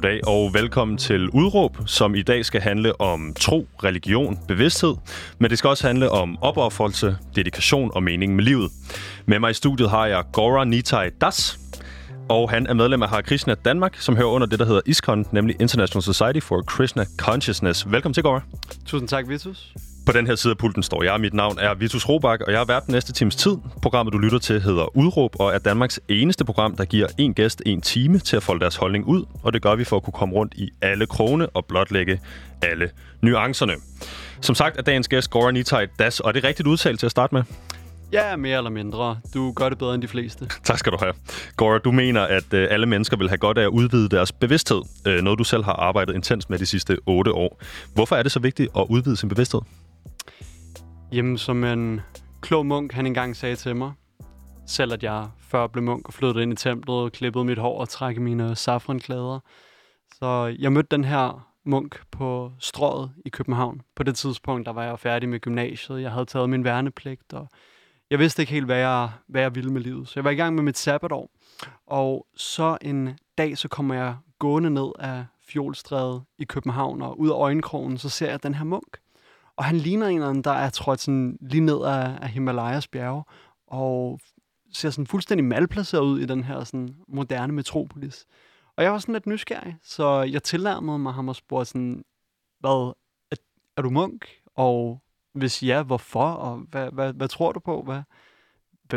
Goddag og velkommen til Udråb, som i dag skal handle om tro, religion, bevidsthed, men det skal også handle om opoffrelse, dedikation og mening med livet. Med mig i studiet har jeg Gora Nitai Das, og han er medlem af Hare Krishna Danmark, som hører under det, der hedder ISKCON, nemlig International Society for Krishna Consciousness. Velkommen til, Gora. Tusind tak, Vitus. På den her side af pulten står jeg. Mit navn er Vitus Robak, og jeg har været den næste times tid. Programmet, du lytter til, hedder Udråb, og er Danmarks eneste program, der giver en gæst en time til at folde deres holdning ud. Og det gør vi for at kunne komme rundt i alle krone og blotlægge alle nuancerne. Som sagt er dagens gæst Goran Nitai Das, og er det rigtigt udtalt til at starte med? Ja, mere eller mindre. Du gør det bedre end de fleste. Tak skal du have. Gora, du mener, at øh, alle mennesker vil have godt af at udvide deres bevidsthed. Øh, noget, du selv har arbejdet intens med de sidste otte år. Hvorfor er det så vigtigt at udvide sin bevidsthed? Jamen, som en klog munk, han engang sagde til mig, selv at jeg før blev munk og flyttede ind i templet, klippede mit hår og trækkede mine safranklæder. Så jeg mødte den her munk på strået i København. På det tidspunkt, der var jeg færdig med gymnasiet. Jeg havde taget min værnepligt, og jeg vidste ikke helt, hvad jeg, hvad jeg ville med livet. Så jeg var i gang med mit sabbatår. Og så en dag, så kommer jeg gående ned af Fjolstræde i København, og ud af øjenkrogen, så ser jeg den her munk. Og han ligner en eller anden, der er trådt sådan lige ned af, af Himalayas bjerge, og ser sådan fuldstændig malplaceret ud i den her sådan moderne metropolis. Og jeg var sådan lidt nysgerrig, så jeg tilnærmede mig ham og spurgte sådan, hvad, er, er du munk? Og hvis ja, hvorfor? Og hvad, hvad, hvad tror du på? Hvad,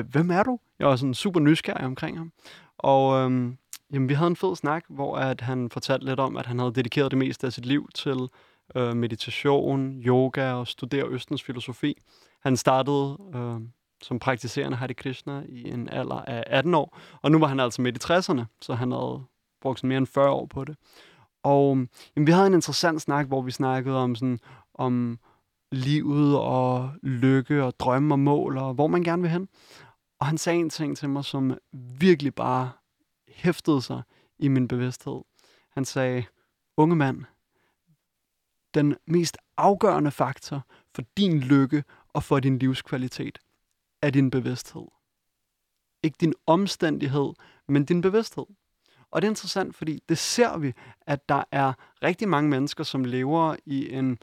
hvem er du? Jeg var sådan super nysgerrig omkring ham. Og øhm, jamen, vi havde en fed snak, hvor at han fortalte lidt om, at han havde dedikeret det meste af sit liv til øh, meditation, yoga og studere Østens filosofi. Han startede øh, som praktiserende Hare Krishna i en alder af 18 år, og nu var han altså midt i 60'erne, så han havde brugt mere end 40 år på det. Og jamen, vi havde en interessant snak, hvor vi snakkede om sådan, om livet og lykke og drømme og mål og hvor man gerne vil hen. Og han sagde en ting til mig, som virkelig bare hæftede sig i min bevidsthed. Han sagde, unge mand, den mest afgørende faktor for din lykke og for din livskvalitet er din bevidsthed. Ikke din omstændighed, men din bevidsthed. Og det er interessant, fordi det ser vi, at der er rigtig mange mennesker, som lever i en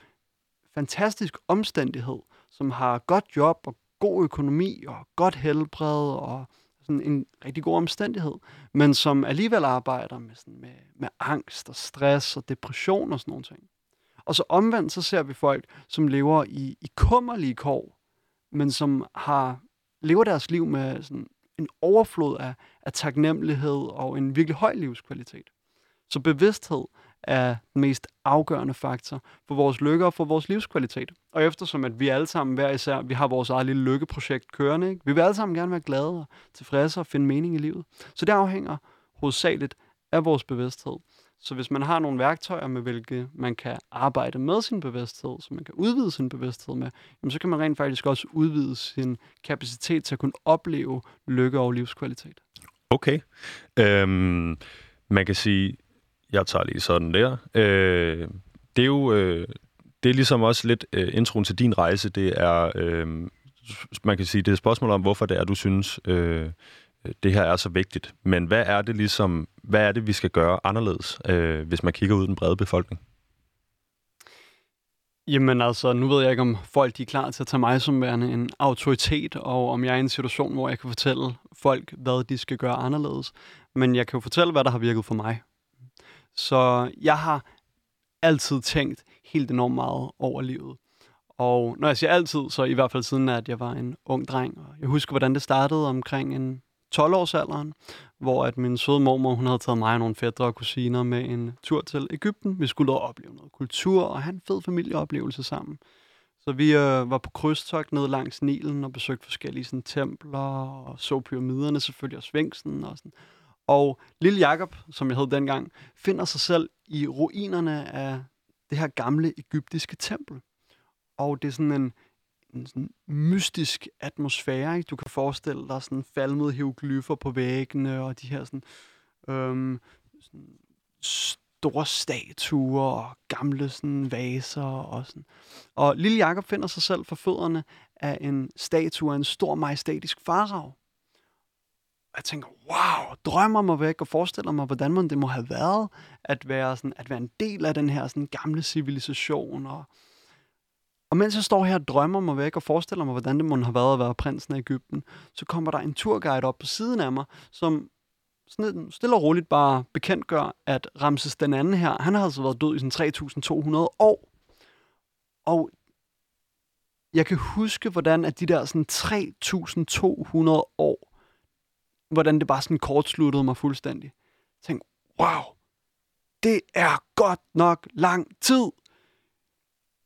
fantastisk omstændighed, som har godt job og god økonomi og godt helbred og sådan en rigtig god omstændighed, men som alligevel arbejder med, sådan med, med angst og stress og depression og sådan nogle ting. Og så omvendt, så ser vi folk, som lever i, i kummerlige kår, men som har lever deres liv med sådan en overflod af, af taknemmelighed og en virkelig høj livskvalitet. Så bevidsthed er den mest afgørende faktor for vores lykke og for vores livskvalitet. Og eftersom at vi alle sammen hver især, vi har vores eget lille lykkeprojekt kørende, ikke? vi vil alle sammen gerne være glade og tilfredse og finde mening i livet. Så det afhænger hovedsageligt af vores bevidsthed. Så hvis man har nogle værktøjer, med hvilke man kan arbejde med sin bevidsthed, så man kan udvide sin bevidsthed med, jamen så kan man rent faktisk også udvide sin kapacitet til at kunne opleve lykke og livskvalitet. Okay. Øhm, man kan sige, jeg tager lige sådan der. Øh, det er jo øh, det er ligesom også lidt øh, introen til din rejse. Det er, øh, man kan sige, det er et spørgsmål om, hvorfor det er, du synes, øh, Øh, det her er så vigtigt. Men hvad er det ligesom, hvad er det, vi skal gøre anderledes, øh, hvis man kigger ud i den brede befolkning? Jamen altså, nu ved jeg ikke, om folk de er klar til at tage mig som værende en autoritet, og om jeg er i en situation, hvor jeg kan fortælle folk, hvad de skal gøre anderledes. Men jeg kan jo fortælle, hvad der har virket for mig. Så jeg har altid tænkt helt enormt meget over livet. Og når jeg siger altid, så i hvert fald siden, at jeg var en ung dreng. Og jeg husker, hvordan det startede omkring en 12-årsalderen, hvor at min søde mormor, hun havde taget mig og nogle fædre og kusiner med en tur til Ægypten. Vi skulle opleve noget kultur og have en fed familieoplevelse sammen. Så vi øh, var på krydstogt ned langs Nilen og besøgte forskellige sådan, templer og så pyramiderne selvfølgelig og Sfinksen og sådan. Og lille Jakob, som jeg hed dengang, finder sig selv i ruinerne af det her gamle egyptiske tempel. Og det er sådan en, en sådan mystisk atmosfære. Ikke? Du kan forestille dig sådan falmede hieroglyffer på væggene, og de her sådan, øhm, sådan store statuer og gamle sådan, vaser og sådan. Og lille Jakob finder sig selv for fødderne af en statue af en stor majestætisk farav. Og jeg tænker, wow, drømmer mig væk og forestiller mig, hvordan man det må have været at være, sådan, at være en del af den her sådan, gamle civilisation. Og, og mens jeg står her og drømmer mig væk og forestiller mig, hvordan det må have været at være prinsen af Ægypten, så kommer der en turguide op på siden af mig, som sådan stille og roligt bare bekendtgør, at Ramses den anden her, han har altså været død i sådan 3.200 år. Og jeg kan huske, hvordan at de der sådan 3.200 år, hvordan det bare sådan kortsluttede mig fuldstændig. Jeg tænkte, wow, det er godt nok lang tid.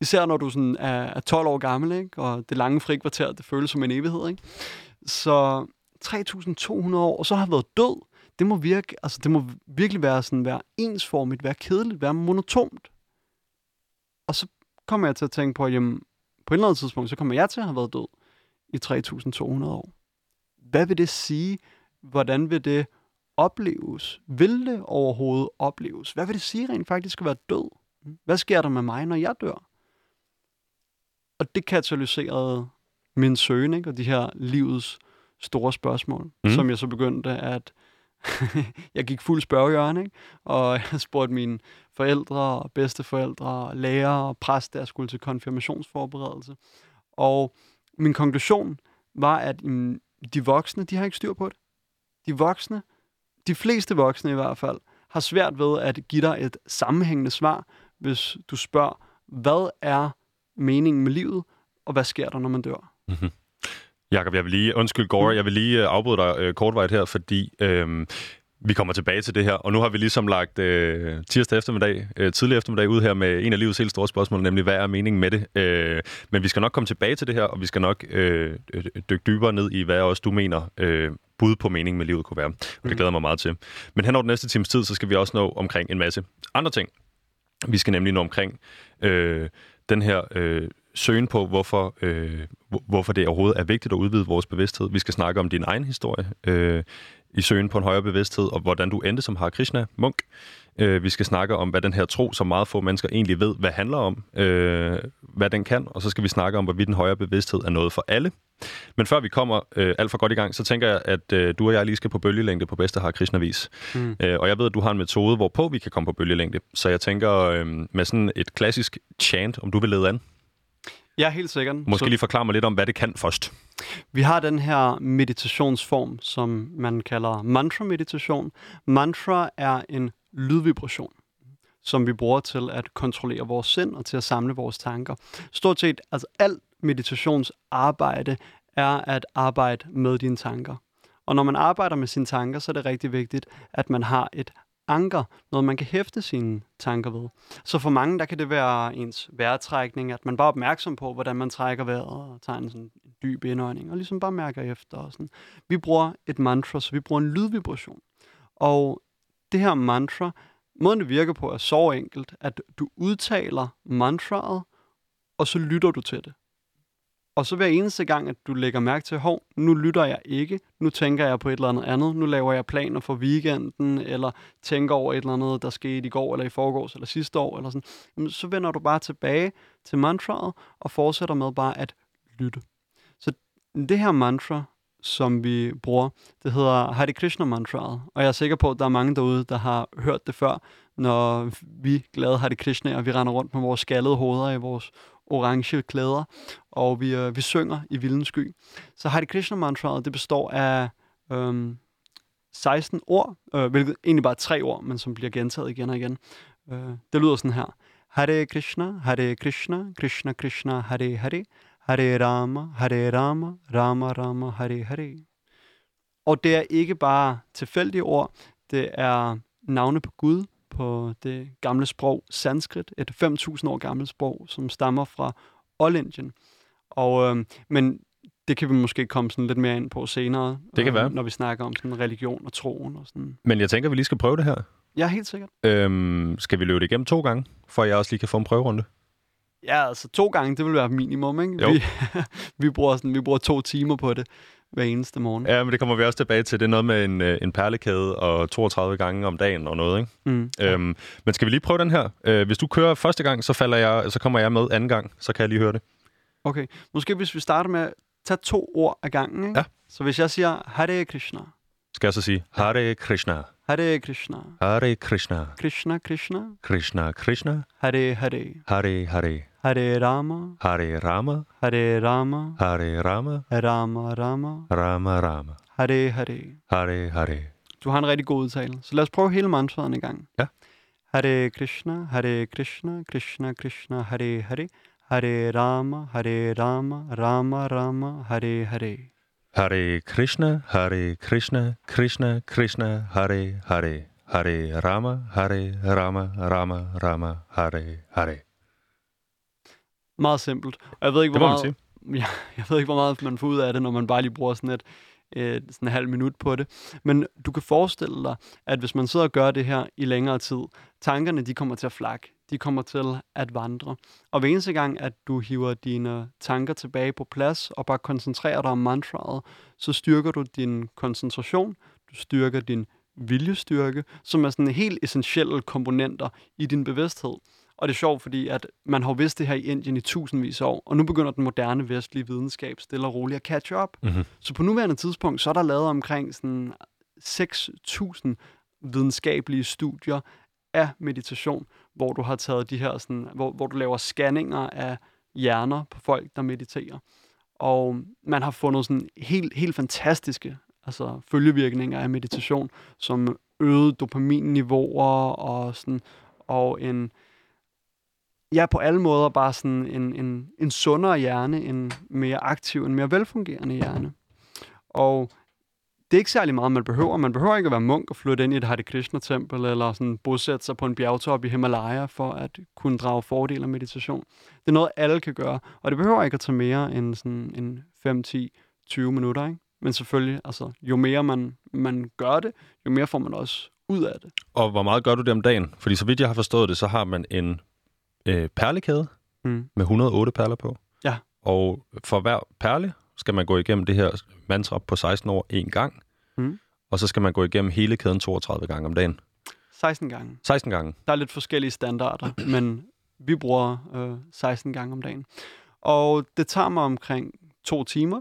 Især når du sådan er 12 år gammel, ikke? og det lange frikvarter, det føles som en evighed. Ikke? Så 3.200 år, og så har jeg været død. Det må, virke, altså det må virkelig være, sådan, være ensformigt, være kedeligt, være monotont. Og så kommer jeg til at tænke på, at jamen, på et eller andet tidspunkt, så kommer jeg til at have været død i 3.200 år. Hvad vil det sige? Hvordan vil det opleves? Vil det overhovedet opleves? Hvad vil det sige rent faktisk at være død? Hvad sker der med mig, når jeg dør? Og det katalyserede min søgen, ikke? og de her livets store spørgsmål, mm. som jeg så begyndte at... jeg gik fuld spørgehjørne, ikke? og jeg spurgte mine forældre og bedsteforældre og lærer og præst, der skulle til konfirmationsforberedelse. Og min konklusion var, at mm, de voksne, de har ikke styr på det. De voksne, de fleste voksne i hvert fald, har svært ved at give dig et sammenhængende svar, hvis du spørger, hvad er meningen med livet, og hvad sker der, når man dør? Mm-hmm. Jakob, jeg vil lige, undskyld Gore, mm. jeg vil lige øh, afbryde dig øh, kortvejt her, fordi øh, vi kommer tilbage til det her, og nu har vi ligesom lagt øh, tirsdag eftermiddag, øh, tidlig eftermiddag ud her med en af livets helt store spørgsmål, nemlig hvad er meningen med det? Øh, men vi skal nok komme tilbage til det her, og vi skal nok øh, dykke dybere ned i, hvad også du mener øh, bud på meningen med livet kunne være. Og det mm. glæder mig meget til. Men hen over den næste times tid, så skal vi også nå omkring en masse andre ting. Vi skal nemlig nå omkring øh, den her øh, søgen på, hvorfor, øh, hvorfor det overhovedet er vigtigt at udvide vores bevidsthed. Vi skal snakke om din egen historie øh, i søgen på en højere bevidsthed, og hvordan du endte som Hare Krishna munk. Øh, vi skal snakke om, hvad den her tro, som meget få mennesker egentlig ved, hvad handler om, øh, hvad den kan, og så skal vi snakke om, hvorvidt den højere bevidsthed er noget for alle. Men før vi kommer øh, alt for godt i gang, så tænker jeg, at øh, du og jeg lige skal på bølgelængde på bedste Hare Krishna-vis. Mm. Øh, og jeg ved, at du har en metode, hvorpå vi kan komme på bølgelængde. Så jeg tænker øh, med sådan et klassisk chant, om du vil lede an. Ja, helt sikkert. Måske så... lige forklare mig lidt om, hvad det kan først. Vi har den her meditationsform, som man kalder mantra-meditation. Mantra er en lydvibration, som vi bruger til at kontrollere vores sind og til at samle vores tanker. Stort set, altså alt meditationsarbejde er at arbejde med dine tanker. Og når man arbejder med sine tanker, så er det rigtig vigtigt, at man har et anker, noget man kan hæfte sine tanker ved. Så for mange, der kan det være ens vejrtrækning, at man bare er opmærksom på, hvordan man trækker vejret og tager en sådan dyb indånding, og ligesom bare mærker efter. Og sådan. Vi bruger et mantra, så vi bruger en lydvibration. Og det her mantra, måden det virker på, er så enkelt, at du udtaler mantraet, og så lytter du til det. Og så hver eneste gang, at du lægger mærke til, hov, nu lytter jeg ikke, nu tænker jeg på et eller andet andet, nu laver jeg planer for weekenden, eller tænker over et eller andet, der skete i går, eller i forgårs, eller sidste år, eller sådan, så vender du bare tilbage til mantraet, og fortsætter med bare at lytte. Så det her mantra, som vi bruger, det hedder Hare Krishna mantraet, og jeg er sikker på, at der er mange derude, der har hørt det før, når vi glade Hare Krishna, og vi render rundt med vores skaldede hoveder i vores orange klæder, og vi, øh, vi synger i Vildens Sky. Så Hare Krishna mantraet, det består af øhm, 16 ord, øh, hvilket egentlig bare er tre ord, men som bliver gentaget igen og igen. Øh, det lyder sådan her. Hare Krishna, Hare Krishna, Krishna Krishna, Hare Hare, Hare Rama, Hare Rama, Rama Rama, Hare Hare. Og det er ikke bare tilfældige ord, det er navne på Gud, på det gamle sprog sanskrit, et 5.000 år gammelt sprog, som stammer fra Oldindien. Og, øh, men det kan vi måske komme sådan lidt mere ind på senere, det kan øh, være. når vi snakker om sådan religion og troen. Og sådan. Men jeg tænker, vi lige skal prøve det her. Ja, helt sikkert. Øhm, skal vi løbe det igennem to gange, for jeg også lige kan få en prøverunde? Ja, altså to gange, det vil være minimum, ikke? Jo. Vi, vi, bruger sådan, vi bruger to timer på det hver eneste morgen. Ja, men det kommer vi også tilbage til. Det er noget med en, øh, en perlekæde og 32 gange om dagen og noget, ikke? Mm, øhm, men skal vi lige prøve den her? Øh, hvis du kører første gang, så, falder jeg, så kommer jeg med anden gang, så kan jeg lige høre det. Okay, måske hvis vi starter med at tage to ord ad gangen, ikke? Ja. Så hvis jeg siger Hare Krishna, skal jeg så sige Hare Krishna. Hare Krishna. Hare Krishna. Krishna Krishna. Krishna Krishna. Hare Hare. Hare Hare. Hare Rama. Hare Rama. Hare Rama. Hare Rama. Rama Rama. Rama Rama. Hare Hare. Hare Hare. Du har en rigtig god udtale. Så lad os prøve hele mantraen i gang. Ja. Hare Krishna, Hare Krishna, Krishna Krishna, Hare Hare. Hare Rama, Hare Rama, Rama Rama, Hare Hare. Hare Krishna, Hare Krishna, Krishna Krishna, Hare Hare. Hare Rama, Hare Rama, Rama Rama, Hare Hare. Meget simpelt. Og jeg ved ikke, hvor meget, jeg, jeg ved ikke, hvor meget man får ud af det, når man bare lige bruger sådan et, et sådan en halv minut på det. Men du kan forestille dig, at hvis man sidder og gør det her i længere tid, tankerne de kommer til at flakke. De kommer til at vandre. Og hver eneste gang, at du hiver dine tanker tilbage på plads og bare koncentrerer dig om mantraet, så styrker du din koncentration, du styrker din viljestyrke, som er sådan helt essentielle komponenter i din bevidsthed. Og det er sjovt, fordi at man har vidst det her i Indien i tusindvis af år, og nu begynder den moderne vestlige videnskab stille og roligt at catch up. Mm-hmm. Så på nuværende tidspunkt, så er der lavet omkring sådan 6.000 videnskabelige studier af meditation, hvor du har taget de her sådan, hvor, hvor du laver scanninger af hjerner på folk, der mediterer. Og man har fundet sådan helt, helt fantastiske altså følgevirkninger af meditation, som øgede dopaminniveauer og sådan, og en, ja, på alle måder bare sådan en, en, en sundere hjerne, en mere aktiv, en mere velfungerende hjerne. Og det er ikke særlig meget, man behøver. Man behøver ikke at være munk og flytte ind i et Hare Krishna-tempel, eller sådan bosætte sig på en bjergtop i Himalaya, for at kunne drage fordel af meditation. Det er noget, alle kan gøre, og det behøver ikke at tage mere end sådan en 5, 10, 20 minutter, ikke? Men selvfølgelig, altså, jo mere man, man gør det, jo mere får man også ud af det. Og hvor meget gør du det om dagen? Fordi så vidt jeg har forstået det, så har man en øh, perlekæde Mm. med 108 perler på. Ja. Og for hver perle skal man gå igennem det her mantra på 16 år en gang. Mm. Og så skal man gå igennem hele kæden 32 gange om dagen. 16 gange. 16 gange. Der er lidt forskellige standarder, men vi bruger øh, 16 gange om dagen. Og det tager mig omkring to timer,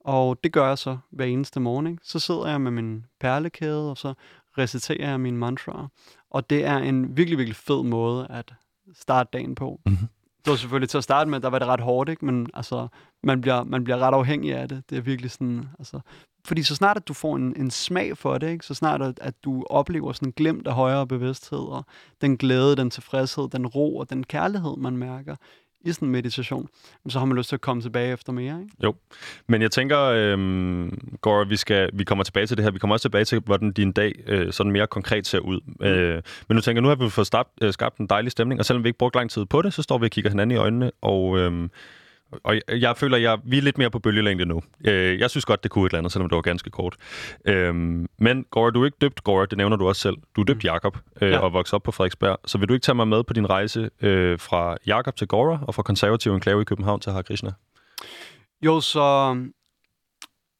og det gør jeg så hver eneste morgen. ikke? Så sidder jeg med min perlekæde, og så reciterer jeg mine mantraer. Og det er en virkelig, virkelig fed måde at starte dagen på. Mhm. Det var selvfølgelig til at starte med, der var det ret hårdt, ikke? men altså, man, bliver, man bliver ret afhængig af det. Det er virkelig sådan, altså, fordi så snart, at du får en, en smag for det, ikke? så snart, at, at du oplever sådan en glimt af højere bevidsthed, og den glæde, den tilfredshed, den ro og den kærlighed, man mærker i sådan en meditation, så har man lyst til at komme tilbage efter mere. Ikke? Men jeg tænker, øhm, Gore, vi, skal, vi kommer tilbage til det her. Vi kommer også tilbage til, hvordan din dag øh, sådan mere konkret ser ud. Mm. Øh, men nu tænker jeg, nu har vi fået skabt, øh, skabt en dejlig stemning, og selvom vi ikke brugt lang tid på det, så står vi og kigger hinanden i øjnene, og... Øhm, og jeg, jeg føler, at jeg, vi er lidt mere på bølgelængde nu. Øh, jeg synes godt, det kunne et eller andet, selvom det var ganske kort. Øhm, men Gore, du er ikke døbt Gore, det nævner du også selv. Du er døbt Jakob øh, Ja. og vokset op på Frederiksberg. Så vil du ikke tage mig med på din rejse øh, fra Jakob til Gore og fra konservativ enklave i København til Hare Krishna? Jo, så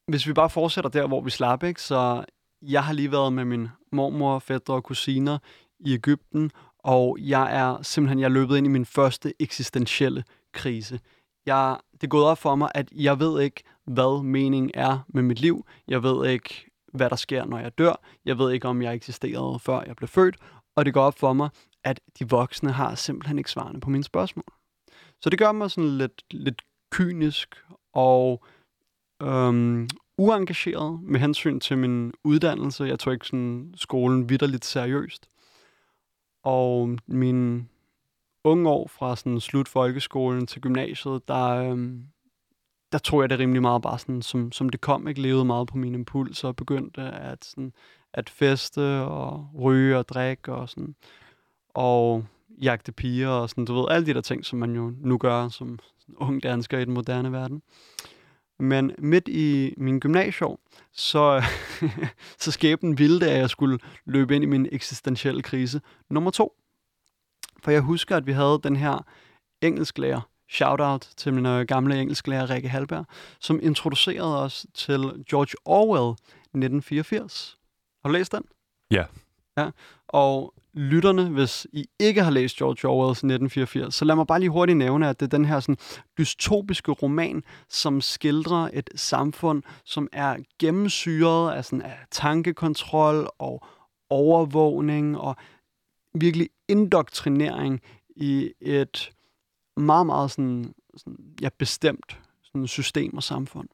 hvis vi bare fortsætter der, hvor vi slap, ikke? så jeg har lige været med min mormor, fætter og kusiner i Ægypten, og jeg er simpelthen jeg er løbet ind i min første eksistentielle krise. Jeg, det er gået op for mig, at jeg ved ikke, hvad meningen er med mit liv. Jeg ved ikke, hvad der sker, når jeg dør. Jeg ved ikke, om jeg eksisterede, før jeg blev født. Og det går op for mig, at de voksne har simpelthen ikke svarene på mine spørgsmål. Så det gør mig sådan lidt, lidt kynisk og øhm, uengageret med hensyn til min uddannelse. Jeg tog ikke sådan skolen vidderligt seriøst. Og min unge år fra sådan slut folkeskolen til gymnasiet, der, øhm, der tror jeg det rimelig meget bare sådan, som, som det kom. Jeg levede meget på mine impulser og begyndte at, sådan, at feste og ryge og drikke og sådan. Og jagte piger og sådan, du ved, alle de der ting, som man jo nu gør som ung dansker i den moderne verden. Men midt i min gymnasieår, så, så skæbnen ville, at jeg skulle løbe ind i min eksistentielle krise nummer to. For jeg husker, at vi havde den her engelsklærer, shout-out til min øh, gamle engelsklærer Rikke Halberg, som introducerede os til George Orwell 1984. Har du læst den? Ja. Ja, og lytterne, hvis I ikke har læst George Orwell's 1984, så lad mig bare lige hurtigt nævne, at det er den her sådan, dystopiske roman, som skildrer et samfund, som er gennemsyret af, sådan, af tankekontrol og overvågning og virkelig indoktrinering i et meget, meget sådan, sådan, ja, bestemt sådan system og samfund.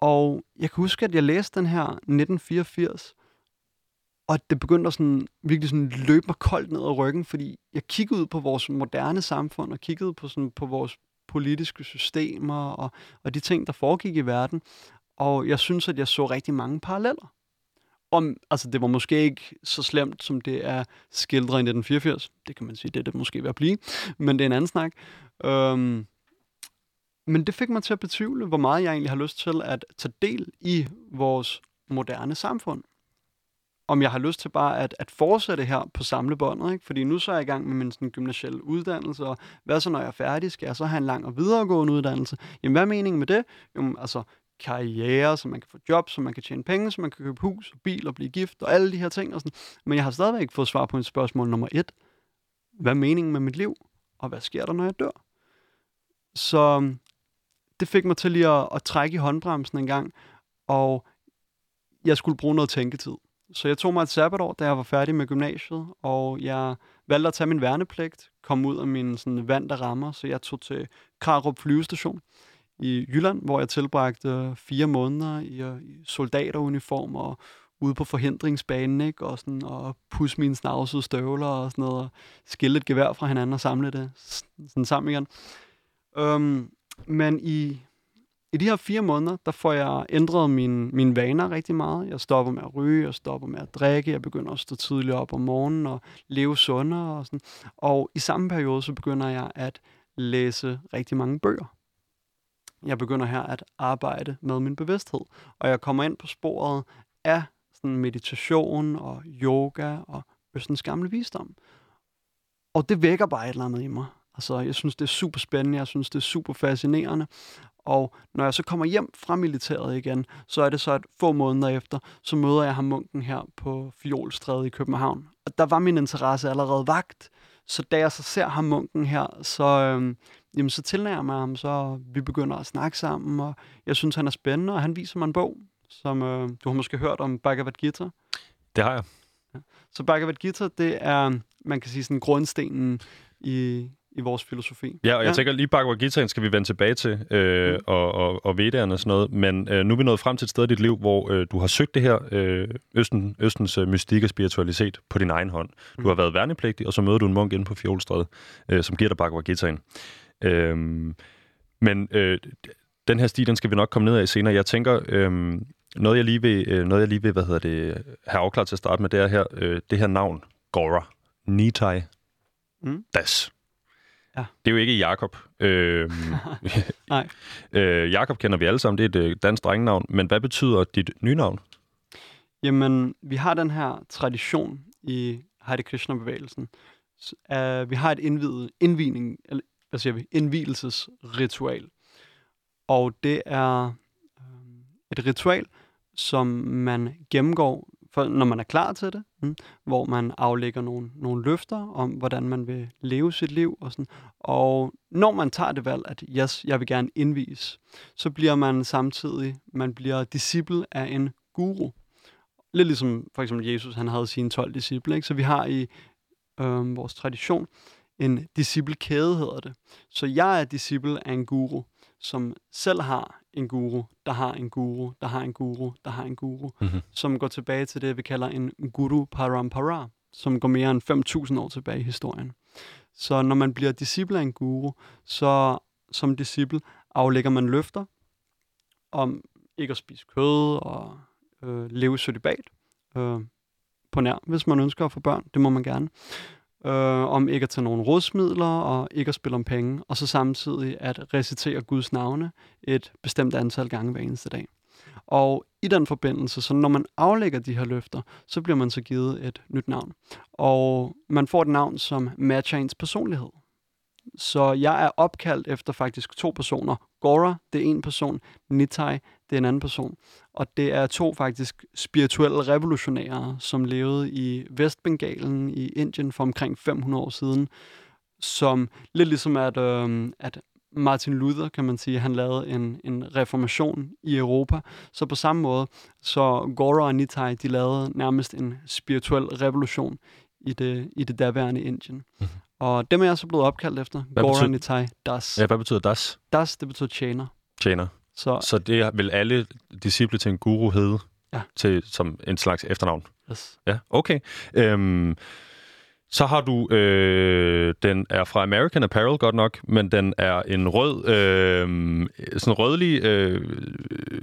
Og jeg kan huske, at jeg læste den her 1984, og det begyndte at sådan, virkelig sådan løbe mig koldt ned ad ryggen, fordi jeg kiggede ud på vores moderne samfund, og kiggede på, sådan, på vores politiske systemer, og, og de ting, der foregik i verden. Og jeg synes, at jeg så rigtig mange paralleller. Om, altså, det var måske ikke så slemt, som det er skildret i 1984. Det kan man sige, det er det måske ved at blive. Men det er en anden snak. Øhm, men det fik mig til at betvivle, hvor meget jeg egentlig har lyst til at tage del i vores moderne samfund. Om jeg har lyst til bare at, at fortsætte her på samlebåndet, ikke? fordi nu så er jeg i gang med min sådan, gymnasielle uddannelse, og hvad så når jeg er færdig? Skal jeg så have en lang og videregående uddannelse? Jamen hvad er meningen med det? Jamen altså karriere, så man kan få job, så man kan tjene penge, så man kan købe hus og bil og blive gift og alle de her ting. Og sådan. Men jeg har stadigvæk ikke fået svar på et spørgsmål nummer et. Hvad er meningen med mit liv? Og hvad sker der, når jeg dør? Så øhm, det fik mig til lige at, at trække i håndbremsen en gang, og jeg skulle bruge noget tænketid. Så jeg tog mig et sabbatår, da jeg var færdig med gymnasiet, og jeg valgte at tage min værnepligt, komme ud af min sådan, vand, der rammer, så jeg tog til Karup flyvestation i Jylland, hvor jeg tilbragte fire måneder i, øh, i soldateruniform og ude på forhindringsbanen, ikke? Og, sådan, og pusse mine snavsede støvler og sådan noget, og skille et gevær fra hinanden og samle det sådan sammen igen. Øhm, men i, i de her fire måneder, der får jeg ændret mine, mine vaner rigtig meget. Jeg stopper med at ryge, jeg stopper med at drikke, jeg begynder at stå tidligt op om morgenen og leve sundere og sådan. Og i samme periode, så begynder jeg at læse rigtig mange bøger. Jeg begynder her at arbejde med min bevidsthed, og jeg kommer ind på sporet af sådan meditation og yoga og Østens gamle visdom. Og det vækker bare et eller andet i mig. Altså, jeg synes, det er super spændende, jeg synes, det er super fascinerende. Og når jeg så kommer hjem fra militæret igen, så er det så, at få måneder efter, så møder jeg ham munken her på Fjolstræde i København. Og der var min interesse allerede vagt. Så da jeg så ser ham munken her, så, øhm, jamen, så tilnærer jeg ham, så vi begynder at snakke sammen, og jeg synes, han er spændende, og han viser mig en bog, som øh, du har måske hørt om Bhagavad Gita. Det har jeg. Ja. Så Bhagavad Gita, det er, man kan sige, sådan grundstenen i, i vores filosofi. Ja, og jeg ja. tænker lige Bhagavad Gita skal vi vende tilbage til, øh, mm. og, og, og Vedderne og sådan noget, men øh, nu er vi nået frem til et sted i dit liv, hvor øh, du har søgt det her øh, Østen, Østens øh, mystik og spiritualitet på din egen hånd. Du mm. har været værnepligtig, og så møder du en munk inde på Fjolstræde, øh, som giver dig Bhagavad Gitaen. Øh, men øh, den her sti, den skal vi nok komme ned af senere. Jeg tænker, øh, noget jeg lige vil, øh, noget jeg lige vil hvad hedder det, have afklaret til at starte med, det er her, øh, det her navn, Gora, Nitai mm. Das. Ja. Det er jo ikke Jakob. Øh, Nej. øh, Jakob kender vi alle sammen, det er et øh, dansk drengenavn, men hvad betyder dit nye navn? Jamen, vi har den her tradition i Hare Krishna-bevægelsen. Uh, vi har et indvidet, indvigning, eller hvad siger vi, indvielsesritual. Og det er øh, et ritual, som man gennemgår for, når man er klar til det, mm, hvor man aflægger nogle, nogle løfter om, hvordan man vil leve sit liv. Og, sådan. og når man tager det valg, at yes, jeg vil gerne indvise, så bliver man samtidig, man bliver disciple af en guru. Lidt ligesom for eksempel Jesus, han havde sine 12 disciple. Ikke? Så vi har i øh, vores tradition en disciplekæde, hedder det. Så jeg er disciple af en guru, som selv har en guru, der har en guru, der har en guru, der har en guru, mm-hmm. som går tilbage til det, vi kalder en guru parampara, som går mere end 5.000 år tilbage i historien. Så når man bliver disciple af en guru, så som disciple aflægger man løfter om ikke at spise kød og øh, leve sølibat øh, på nær, hvis man ønsker at få børn. Det må man gerne øh, om ikke at tage nogen rådsmidler og ikke at spille om penge, og så samtidig at recitere Guds navne et bestemt antal gange hver eneste dag. Og i den forbindelse, så når man aflægger de her løfter, så bliver man så givet et nyt navn. Og man får et navn, som matcher ens personlighed. Så jeg er opkaldt efter faktisk to personer. Gora, det er en person. Nitai, det er en anden person. Og det er to faktisk spirituelle revolutionære, som levede i Vestbengalen i Indien for omkring 500 år siden. Som lidt ligesom at, øh, at Martin Luther, kan man sige, han lavede en, en reformation i Europa. Så på samme måde, så Gora og Nitai, de lavede nærmest en spirituel revolution i det, i det daværende Indien. Mm-hmm. Og dem er jeg så blevet opkaldt efter. Hvad Gora betyder, Nitai Das. Ja, hvad betyder Das? Das, det betyder tjener. Tjener. Så, så det vil alle disciple til en guru hedde ja. til, som en slags efternavn? Yes. Ja, okay. Øhm, så har du, øh, den er fra American Apparel godt nok, men den er en rød, øh, sådan rødlig, øh,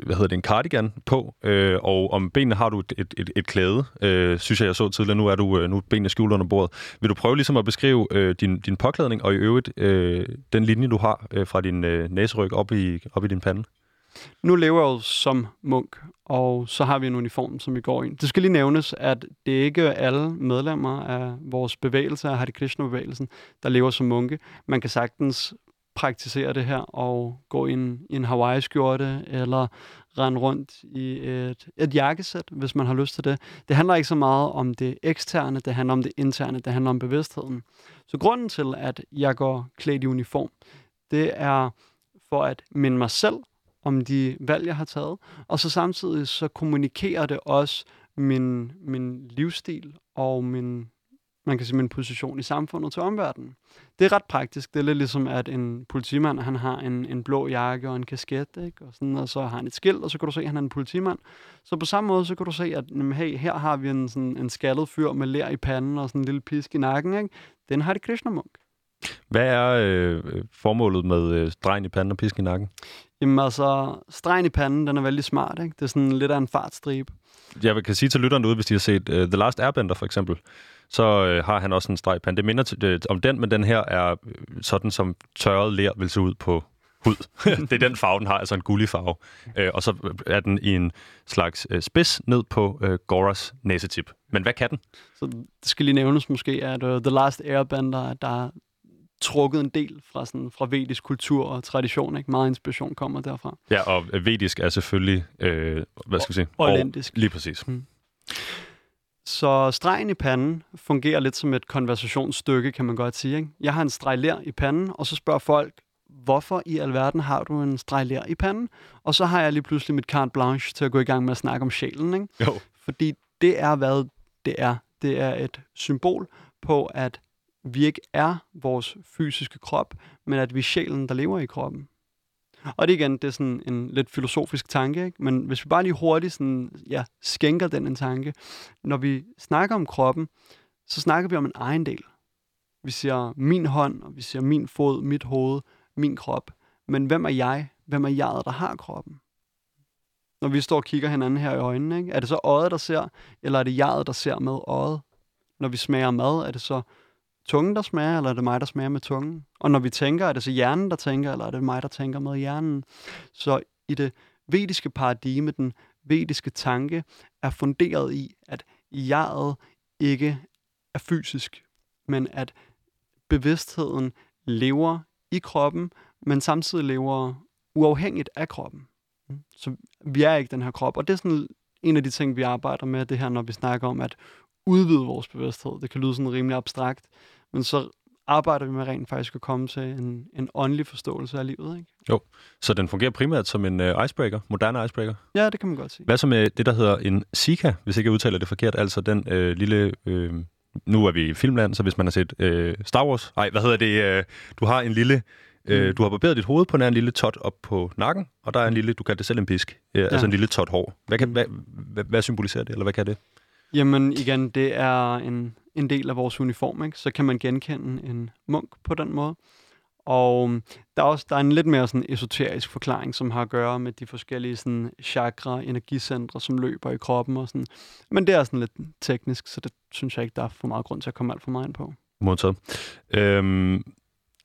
hvad hedder det, en cardigan på, øh, og om benene har du et, et, et, et klæde, øh, synes jeg, jeg så tidligere. Nu er du øh, nu er benene skjult under bordet. Vil du prøve ligesom at beskrive øh, din, din påklædning, og i øvrigt øh, den linje, du har øh, fra din øh, næseryg op i, op i din pande? Nu lever jeg jo som munk, og så har vi en uniform, som vi går i. Det skal lige nævnes, at det ikke er alle medlemmer af vores bevægelse, af Hare Krishna-bevægelsen, der lever som munke. Man kan sagtens praktisere det her og gå i en, i en Hawaii-skjorte eller rende rundt i et, et jakkesæt, hvis man har lyst til det. Det handler ikke så meget om det eksterne, det handler om det interne, det handler om bevidstheden. Så grunden til, at jeg går klædt i uniform, det er for at minde mig selv om de valg, jeg har taget. Og så samtidig så kommunikerer det også min, min livsstil og min, man kan sige, min position i samfundet til omverdenen. Det er ret praktisk. Det er lidt ligesom, at en politimand, han har en, en blå jakke og en kasket, ikke? Og, sådan, og så har han et skilt, og så kan du se, at han er en politimand. Så på samme måde, så kan du se, at jamen, hey, her har vi en, sådan, en skaldet fyr med lær i panden og sådan en lille pisk i nakken. Ikke? Den har det Krishnamunk. Hvad er øh, formålet med øh, stregen i panden og pisk i nakken? Jamen altså, stregen i panden, den er vældig smart, ikke? Det er sådan lidt af en fartstribe. Jeg kan sige til lytterne ud, hvis de har set uh, The Last Airbender for eksempel, så uh, har han også en streg i panden. Det minder til, uh, om den, men den her er sådan, som tørret ler vil se ud på hud. det er den farve, den har, altså en gullig farve. Uh, og så er den i en slags uh, spids ned på uh, Goras næsetip. Men hvad kan den? Så det skal lige nævnes måske, at uh, The Last Airbender, der trukket en del fra, sådan, fra vedisk kultur og tradition. Ikke? Meget inspiration kommer derfra. Ja, og vedisk er selvfølgelig, øh, hvad skal vi sige? Orientisk. Lige præcis. Hmm. Så stregen i panden fungerer lidt som et konversationsstykke, kan man godt sige. Ikke? Jeg har en streg lær i panden, og så spørger folk, hvorfor i alverden har du en streg lær i panden? Og så har jeg lige pludselig mit carte blanche til at gå i gang med at snakke om sjælen. Ikke? Jo. Fordi det er, hvad det er. Det er et symbol på, at vi ikke er vores fysiske krop, men at vi er sjælen, der lever i kroppen. Og det igen, det er sådan en lidt filosofisk tanke, ikke? men hvis vi bare lige hurtigt sådan, ja, skænker den en tanke. Når vi snakker om kroppen, så snakker vi om en egen del. Vi siger min hånd, og vi siger min fod, mit hoved, min krop. Men hvem er jeg? Hvem er jeg, der har kroppen? Når vi står og kigger hinanden her i øjnene, ikke? er det så øjet, der ser, eller er det jeg, der ser med øjet? Når vi smager mad, er det så tungen, der smager, eller er det mig, der smager med tungen? Og når vi tænker, er det så hjernen, der tænker, eller er det mig, der tænker med hjernen? Så i det vediske paradigme, den vediske tanke, er funderet i, at jeget ikke er fysisk, men at bevidstheden lever i kroppen, men samtidig lever uafhængigt af kroppen. Så vi er ikke den her krop, og det er sådan en af de ting, vi arbejder med, det her, når vi snakker om at udvide vores bevidsthed. Det kan lyde sådan rimelig abstrakt, men så arbejder vi med rent faktisk at komme til en, en åndelig forståelse af livet. Ikke? Jo, så den fungerer primært som en uh, icebreaker, moderne icebreaker? Ja, det kan man godt sige. Hvad så med det, der hedder en Sika, hvis ikke jeg udtaler det forkert, altså den uh, lille... Uh, nu er vi i filmland, så hvis man har set uh, Star Wars... Nej, hvad hedder det? Uh, du har en lille... Uh, mm. Du har barberet dit hoved på en lille tot op på nakken, og der er en lille, du kan det selv en pisk, uh, ja. altså en lille tot hår. Hvad, kan, hvad, hvad, hvad symboliserer det, eller hvad kan det? Jamen igen, det er en, en del af vores uniform, ikke? så kan man genkende en munk på den måde. Og der er også der er en lidt mere sådan esoterisk forklaring, som har at gøre med de forskellige sådan, chakra, energicentre, som løber i kroppen. Og sådan. Men det er sådan lidt teknisk, så det synes jeg ikke, der er for meget grund til at komme alt for meget ind på. Modtaget. Øhm,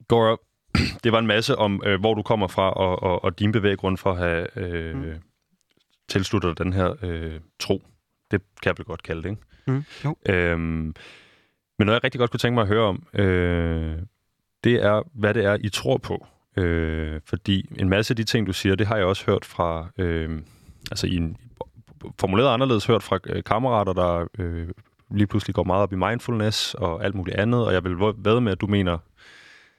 Gora, det var en masse om, øh, hvor du kommer fra, og, og, og din bevæggrund for at have øh, mm. tilsluttet den her øh, tro. Det kan jeg vel godt kalde det, ikke? Mm. Jo. Øhm, men noget, jeg rigtig godt kunne tænke mig at høre om, øh, det er, hvad det er, I tror på. Øh, fordi en masse af de ting, du siger, det har jeg også hørt fra, øh, altså i en, formuleret anderledes hørt fra øh, kammerater, der øh, lige pludselig går meget op i mindfulness og alt muligt andet, og jeg vil ved med, at du mener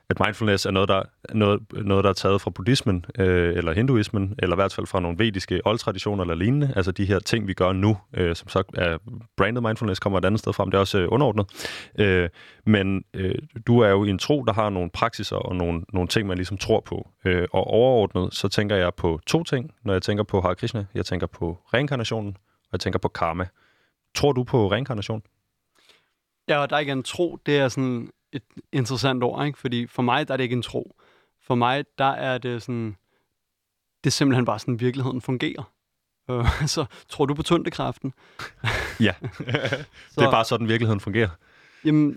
at mindfulness er noget, der, noget, noget, der er taget fra buddhismen, øh, eller hinduismen, eller i hvert fald fra nogle vediske oldtraditioner eller lignende. Altså de her ting, vi gør nu, øh, som sagt er branded mindfulness, kommer et andet sted frem. Det er også øh, underordnet. Øh, men øh, du er jo i en tro, der har nogle praksiser og nogle, nogle ting, man ligesom tror på. Øh, og overordnet, så tænker jeg på to ting, når jeg tænker på Hare Krishna. Jeg tænker på reinkarnationen, og jeg tænker på karma. Tror du på reinkarnation? Ja, og der er ikke en tro. Det er sådan et interessant ord, ikke? Fordi for mig, der er det ikke en tro. For mig, der er det sådan, det er simpelthen bare sådan, virkeligheden fungerer. Øh, så tror du på tyndekraften? ja, det er bare sådan, virkeligheden fungerer. Jamen,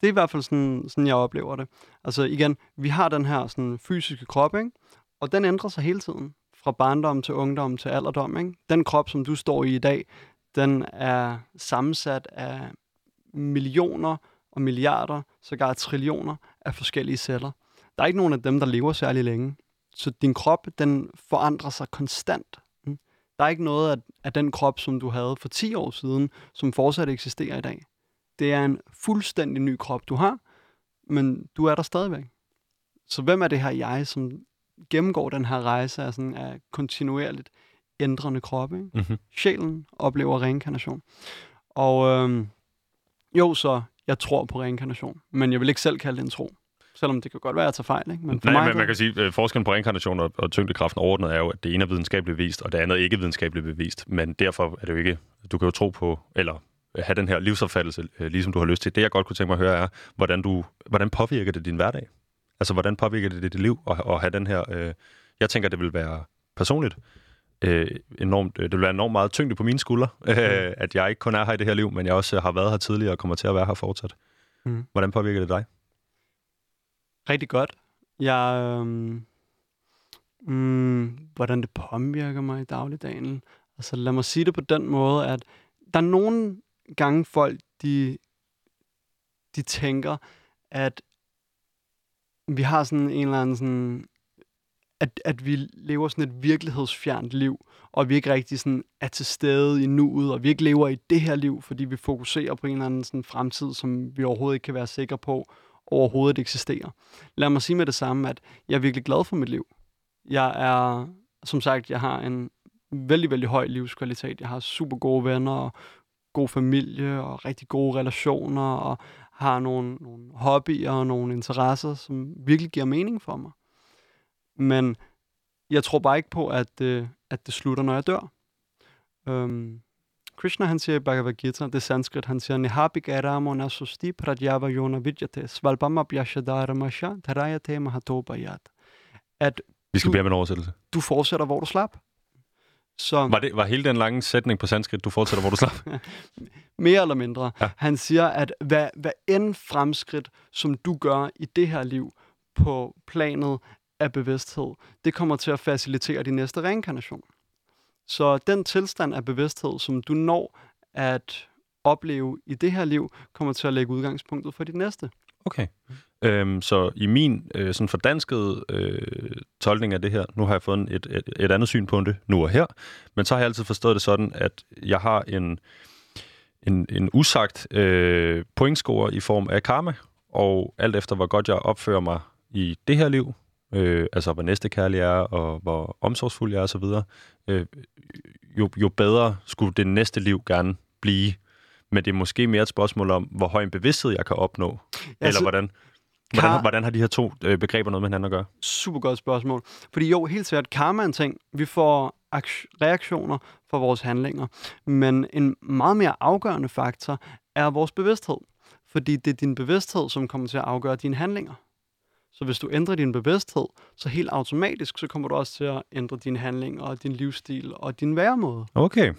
det er i hvert fald sådan, sådan, jeg oplever det. Altså igen, vi har den her sådan, fysiske krop, ikke? og den ændrer sig hele tiden. Fra barndom til ungdom til alderdom. Ikke? Den krop, som du står i i dag, den er sammensat af millioner og milliarder, sågar trillioner af forskellige celler. Der er ikke nogen af dem, der lever særlig længe. Så din krop, den forandrer sig konstant. Mm. Der er ikke noget af, af den krop, som du havde for 10 år siden, som fortsat eksisterer i dag. Det er en fuldstændig ny krop, du har, men du er der stadigvæk. Så hvem er det her jeg, som gennemgår den her rejse af, sådan, af kontinuerligt ændrende krop? Ikke? Mm-hmm. Sjælen oplever reinkarnation. Og øhm, jo, så jeg tror på reinkarnation, men jeg vil ikke selv kalde det en tro. Selvom det kan godt være, at jeg tager fejl. Ikke? Men for Nej, mig, men man kan sige, at øh, forskellen på reinkarnation og, og tyngdekraften overordnet er jo, at det ene er videnskabeligt bevist, og det andet er ikke videnskabeligt bevist. Men derfor er det jo ikke... Du kan jo tro på, eller have den her livsopfattelse, øh, ligesom du har lyst til. Det, jeg godt kunne tænke mig at høre, er, hvordan, du, hvordan påvirker det din hverdag? Altså, hvordan påvirker det dit liv at, at have den her... Øh, jeg tænker, det vil være personligt øh, enormt, øh, det vil være enormt meget tyngde på mine skuldre, mm. øh, at jeg ikke kun er her i det her liv, men jeg også har været her tidligere og kommer til at være her fortsat. Mm. Hvordan påvirker det dig? Rigtig godt. Jeg, øh, mm, hvordan det påvirker mig i dagligdagen. Altså lad mig sige det på den måde, at der er nogle gange folk, de, de tænker, at vi har sådan en eller anden sådan at, at vi lever sådan et virkelighedsfjernt liv, og vi ikke rigtig sådan er til stede i nuet, og vi ikke lever i det her liv, fordi vi fokuserer på en eller anden sådan fremtid, som vi overhovedet ikke kan være sikre på overhovedet eksisterer. Lad mig sige med det samme, at jeg er virkelig glad for mit liv. Jeg er, som sagt, jeg har en vældig, vældig høj livskvalitet. Jeg har super gode venner, og god familie, og rigtig gode relationer, og har nogle, nogle hobbyer og nogle interesser, som virkelig giver mening for mig. Men jeg tror bare ikke på, at, øh, at det slutter, når jeg dør. Um, Krishna, han siger i Bhagavad Gita, det er sanskrit, han siger, Nihabhikaramo nasusti pradyava yona vidyate svalpama bhyashadaramasha dharayate mahatobayat. At Vi skal bede om en oversættelse. Du fortsætter, hvor du slap. Så, var, det, var hele den lange sætning på sanskrit, du fortsætter, hvor du slap? Mere eller mindre. Ja. Han siger, at hvad, hvad end fremskridt, som du gør i det her liv, på planet af bevidsthed, det kommer til at facilitere din næste reinkarnation. Så den tilstand af bevidsthed, som du når at opleve i det her liv, kommer til at lægge udgangspunktet for dit næste. Okay. Øhm, så i min øh, sådan fordanskede øh, tolkning af det her, nu har jeg fået et, et, et andet syn på det nu og her, men så har jeg altid forstået det sådan, at jeg har en, en, en usagt øh, pointscore i form af karma, og alt efter hvor godt jeg opfører mig i det her liv, øh, altså hvor næstekærlig jeg er, og hvor omsorgsfuld jeg er osv., øh, jo, jo bedre skulle det næste liv gerne blive. Men det er måske mere et spørgsmål om, hvor høj en bevidsthed jeg kan opnå, ja, eller hvordan. Hvordan, Kar- hvordan har de her to øh, begreber noget med hinanden at gøre? Super godt spørgsmål. Fordi jo, helt sikkert, karma er en ting. Vi får reaktioner for vores handlinger. Men en meget mere afgørende faktor er vores bevidsthed. Fordi det er din bevidsthed, som kommer til at afgøre dine handlinger. Så hvis du ændrer din bevidsthed, så helt automatisk, så kommer du også til at ændre din handling og din livsstil og din væremåde. Okay,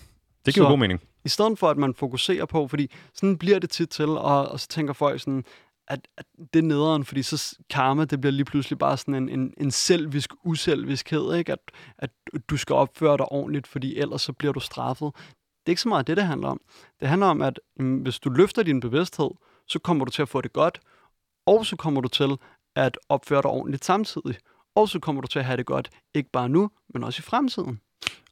det giver så, god mening. I stedet for, at man fokuserer på, fordi sådan bliver det tit til, og, og så tænker folk sådan, at, at det er nederen, fordi så karma, det bliver lige pludselig bare sådan en, en, en selvisk uselviskhed, ikke? At, at du skal opføre dig ordentligt, fordi ellers så bliver du straffet. Det er ikke så meget det, det handler om. Det handler om, at mm, hvis du løfter din bevidsthed, så kommer du til at få det godt, og så kommer du til at opføre dig ordentligt samtidig. Og så kommer du til at have det godt, ikke bare nu, men også i fremtiden.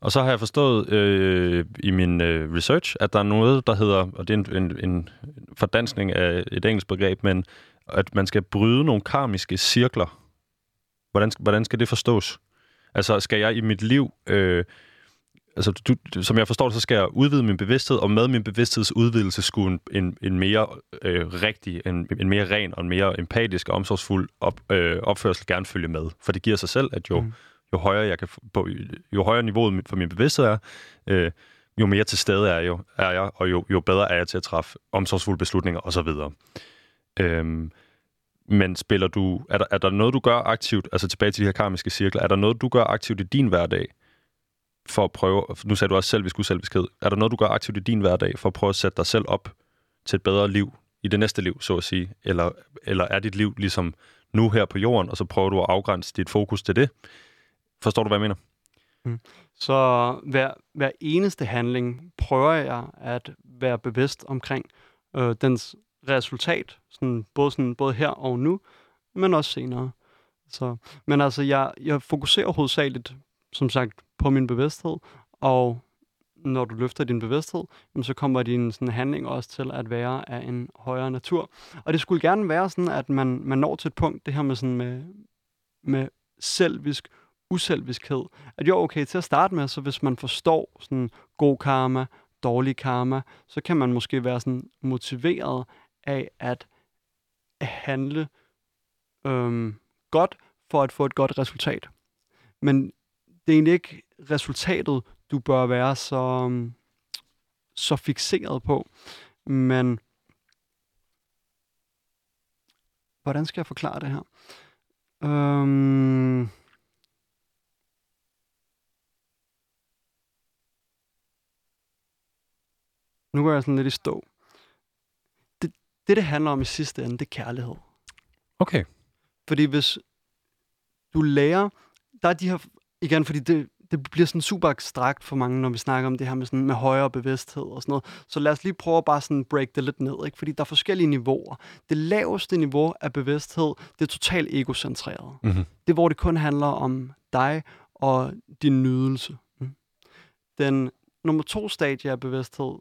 Og så har jeg forstået øh, i min øh, research, at der er noget, der hedder, og det er en, en, en fordansning af et engelsk begreb, men at man skal bryde nogle karmiske cirkler. Hvordan, hvordan skal det forstås? Altså, skal jeg i mit liv... Øh, altså, du, som jeg forstår det, så skal jeg udvide min bevidsthed, og med min bevidsthedsudvidelse skulle en, en, en mere øh, rigtig, en, en mere ren og en mere empatisk og omsorgsfuld op, øh, opførsel gerne følge med. For det giver sig selv, at jo, mm. jo højere jeg kan på, jo højere niveauet for min bevidsthed er, øh, jo mere til stede er, jo, er jeg, og jo, jo bedre er jeg til at træffe omsorgsfulde beslutninger osv. Øhm, men spiller du, er der, er der noget, du gør aktivt, altså tilbage til de her karmiske cirkler, er der noget, du gør aktivt i din hverdag, for at prøve, nu sagde du også selv, vi skulle selvbesked, er der noget, du gør aktivt i din hverdag, for at prøve at sætte dig selv op til et bedre liv, i det næste liv, så at sige? Eller, eller er dit liv ligesom nu her på jorden, og så prøver du at afgrænse dit fokus til det? Forstår du, hvad jeg mener? Mm. Så hver, hver eneste handling prøver jeg at være bevidst omkring øh, dens resultat, sådan, både, sådan, både her og nu, men også senere. Så, men altså, jeg, jeg fokuserer hovedsageligt, som sagt, på min bevidsthed, og når du løfter din bevidsthed, så kommer din sådan, handling også til at være af en højere natur. Og det skulle gerne være sådan, at man, man når til et punkt, det her med, sådan med, med selvisk uselviskhed, at jo, okay, til at starte med, så hvis man forstår sådan god karma, dårlig karma, så kan man måske være sådan motiveret af at handle øhm, godt for at få et godt resultat. Men det er egentlig ikke resultatet, du bør være så, øhm, så fixeret på. Men hvordan skal jeg forklare det her? Øhm, nu går jeg sådan lidt i stå det, det handler om i sidste ende, det er kærlighed. Okay. Fordi hvis du lærer, der er de her, igen, fordi det, det bliver sådan super ekstrakt for mange, når vi snakker om det her med, sådan, med højere bevidsthed og sådan noget. Så lad os lige prøve at bare sådan break det lidt ned, ikke? fordi der er forskellige niveauer. Det laveste niveau af bevidsthed, det er totalt egocentreret. Mm-hmm. Det er, hvor det kun handler om dig og din nydelse. Mm. Den nummer to stadie af bevidsthed,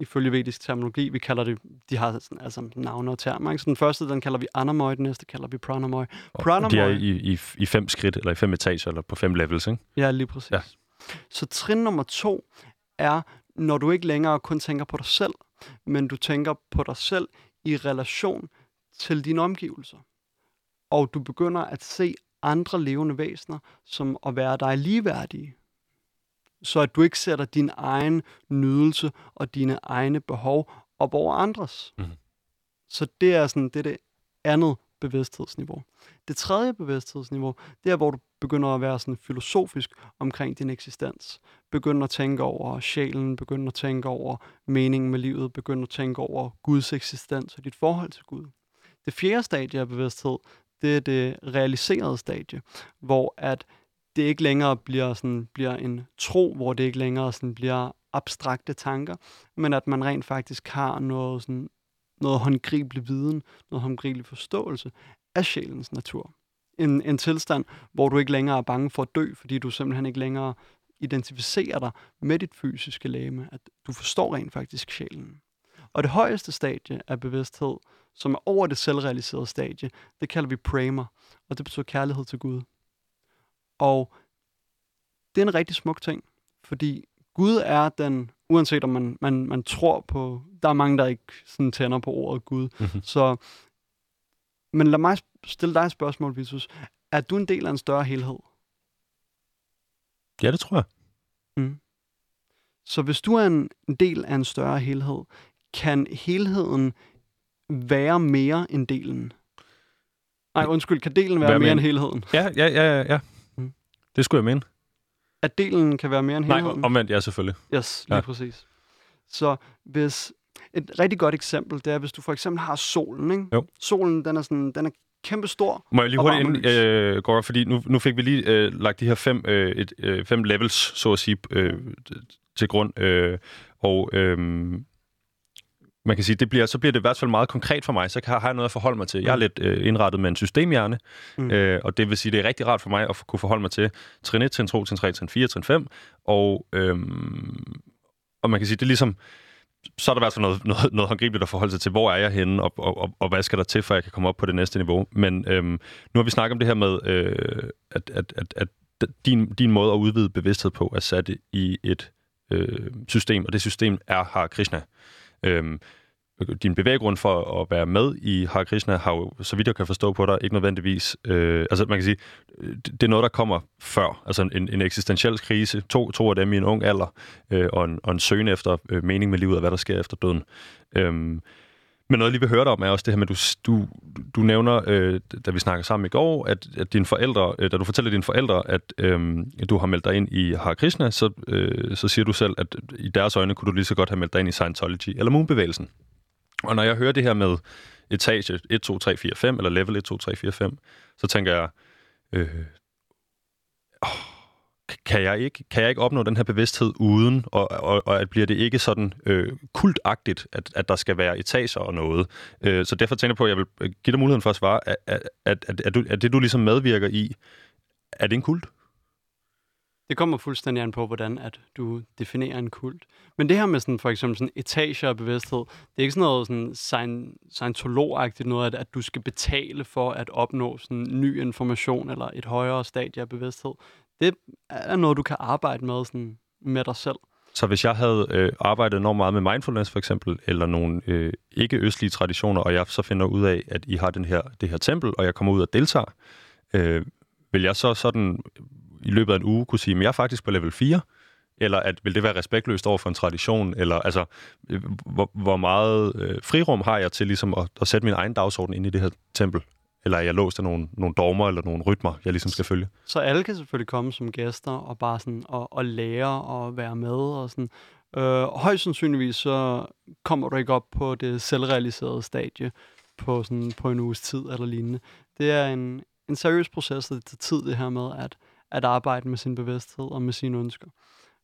ifølge vedisk terminologi, vi kalder det, de har sådan, altså navne og termer. Ikke? Så den første, den kalder vi anamoy, den næste kalder vi pranamoy. pranamoy de er i, i, i fem skridt, eller i fem etager, eller på fem levels, ikke? Ja, lige præcis. Ja. Så trin nummer to er, når du ikke længere kun tænker på dig selv, men du tænker på dig selv i relation til dine omgivelser. Og du begynder at se andre levende væsener som at være dig ligeværdige så at du ikke sætter din egen nydelse og dine egne behov op over andres. Mm. Så det er sådan det, er det andet bevidsthedsniveau. Det tredje bevidsthedsniveau, det er, hvor du begynder at være sådan filosofisk omkring din eksistens. Begynder at tænke over sjælen, begynder at tænke over meningen med livet, begynder at tænke over Guds eksistens og dit forhold til Gud. Det fjerde stadie af bevidsthed, det er det realiserede stadie, hvor at det ikke længere bliver, sådan, bliver en tro, hvor det ikke længere sådan, bliver abstrakte tanker, men at man rent faktisk har noget, sådan, noget håndgribelig viden, noget håndgribelig forståelse af sjælens natur. En, en tilstand, hvor du ikke længere er bange for at dø, fordi du simpelthen ikke længere identificerer dig med dit fysiske læme, at du forstår rent faktisk sjælen. Og det højeste stadie af bevidsthed, som er over det selvrealiserede stadie, det kalder vi prema, og det betyder kærlighed til Gud. Og det er en rigtig smuk ting, fordi Gud er den, uanset om man, man, man tror på, der er mange, der ikke sådan tænder på ordet Gud. Mm-hmm. Så, men lad mig stille dig et spørgsmål, Vitus. Er du en del af en større helhed? Ja, det tror jeg. Mm. Så hvis du er en del af en større helhed, kan helheden være mere end delen? Nej, undskyld, kan delen være Hvad mere end helheden? Ja, ja, ja, ja. Det skulle jeg mene. At delen kan være mere end helheden? Nej, omvendt, ja, selvfølgelig. Yes, lige ja. præcis. Så hvis... Et rigtig godt eksempel, det er, hvis du for eksempel har solen, ikke? Jo. Solen, den er, sådan, den er kæmpe stor. Må jeg lige hurtigt ind, øh, går, fordi nu, nu fik vi lige øh, lagt de her fem, øh, et, øh, fem levels, så at sige, øh, til grund. Øh, og øh, man kan sige, det bliver, så bliver det i hvert fald meget konkret for mig, så har jeg noget at forholde mig til. Jeg er lidt øh, indrettet med en systemhjerne, mm. øh, og det vil sige, det er rigtig rart for mig at kunne forholde mig til trin 1, trin 2, trin 3, trin 4, trin 5, og, øhm, og man kan sige, det er ligesom, så er der i hvert fald noget, noget, noget håndgribeligt at forholde sig til, hvor er jeg henne, og, og, og, og hvad skal der til, for jeg kan komme op på det næste niveau. Men øhm, nu har vi snakket om det her med, øh, at, at, at, at din, din måde at udvide bevidsthed på er sat i et øh, system, og det system er Har Krishna. Øhm, din bevæggrund for at være med i Hare Krishna har jo, så vidt jeg kan forstå på dig, ikke nødvendigvis... Øh, altså man kan sige, øh, det er noget, der kommer før. Altså en, en eksistentiel krise, to, to af dem i en ung alder, øh, og, en, og en søgen efter øh, mening med livet og hvad der sker efter døden. Øh, men noget, jeg lige vil høre dig om, er også det her med, at du, du, du nævner, øh, da vi snakkede sammen i går, at, at dine forældre, øh, da du fortæller dine forældre, at øh, du har meldt dig ind i Hare Krishna, så, øh, så siger du selv, at øh, i deres øjne kunne du lige så godt have meldt dig ind i Scientology eller Moonbevægelsen. Og når jeg hører det her med etage 1, 2, 3, 4, 5, eller level 1, 2, 3, 4, 5, så tænker jeg, øh, oh, kan jeg ikke, kan jeg ikke opnå den her bevidsthed uden, og, og, og at bliver det ikke sådan øh, kultagtigt, at, at der skal være etager og noget. Øh, så derfor tænker jeg på, at jeg vil øh, give dig muligheden for at svare, at, at, at, at, at, du, at det du ligesom medvirker i, er det en kult? Det kommer fuldstændig an på, hvordan at du definerer en kult. Men det her med sådan, for eksempel sådan etager af bevidsthed, det er ikke sådan noget sådan scientologagtigt noget, at, at du skal betale for at opnå sådan ny information eller et højere stadie af bevidsthed. Det er noget, du kan arbejde med sådan med dig selv. Så hvis jeg havde øh, arbejdet enormt meget med mindfulness for eksempel, eller nogle øh, ikke-østlige traditioner, og jeg så finder ud af, at I har den her, det her tempel, og jeg kommer ud og deltager, øh, vil jeg så sådan øh, i løbet af en uge kunne sige, at jeg er faktisk på level 4, eller at vil det være respektløst over for en tradition, eller altså, øh, hvor, hvor meget øh, frirum har jeg til ligesom at, at sætte min egen dagsorden ind i det her tempel? Eller er jeg låst af nogle, nogle dogmer eller nogle rytmer, jeg ligesom skal følge? Så alle kan selvfølgelig komme som gæster og bare sådan og, og lære og være med og sådan. Øh, højst sandsynligvis så kommer du ikke op på det selvrealiserede stadie på, sådan, på en uges tid eller lignende. Det er en, en seriøs proces, og det tager tid det her med at, at arbejde med sin bevidsthed og med sine ønsker.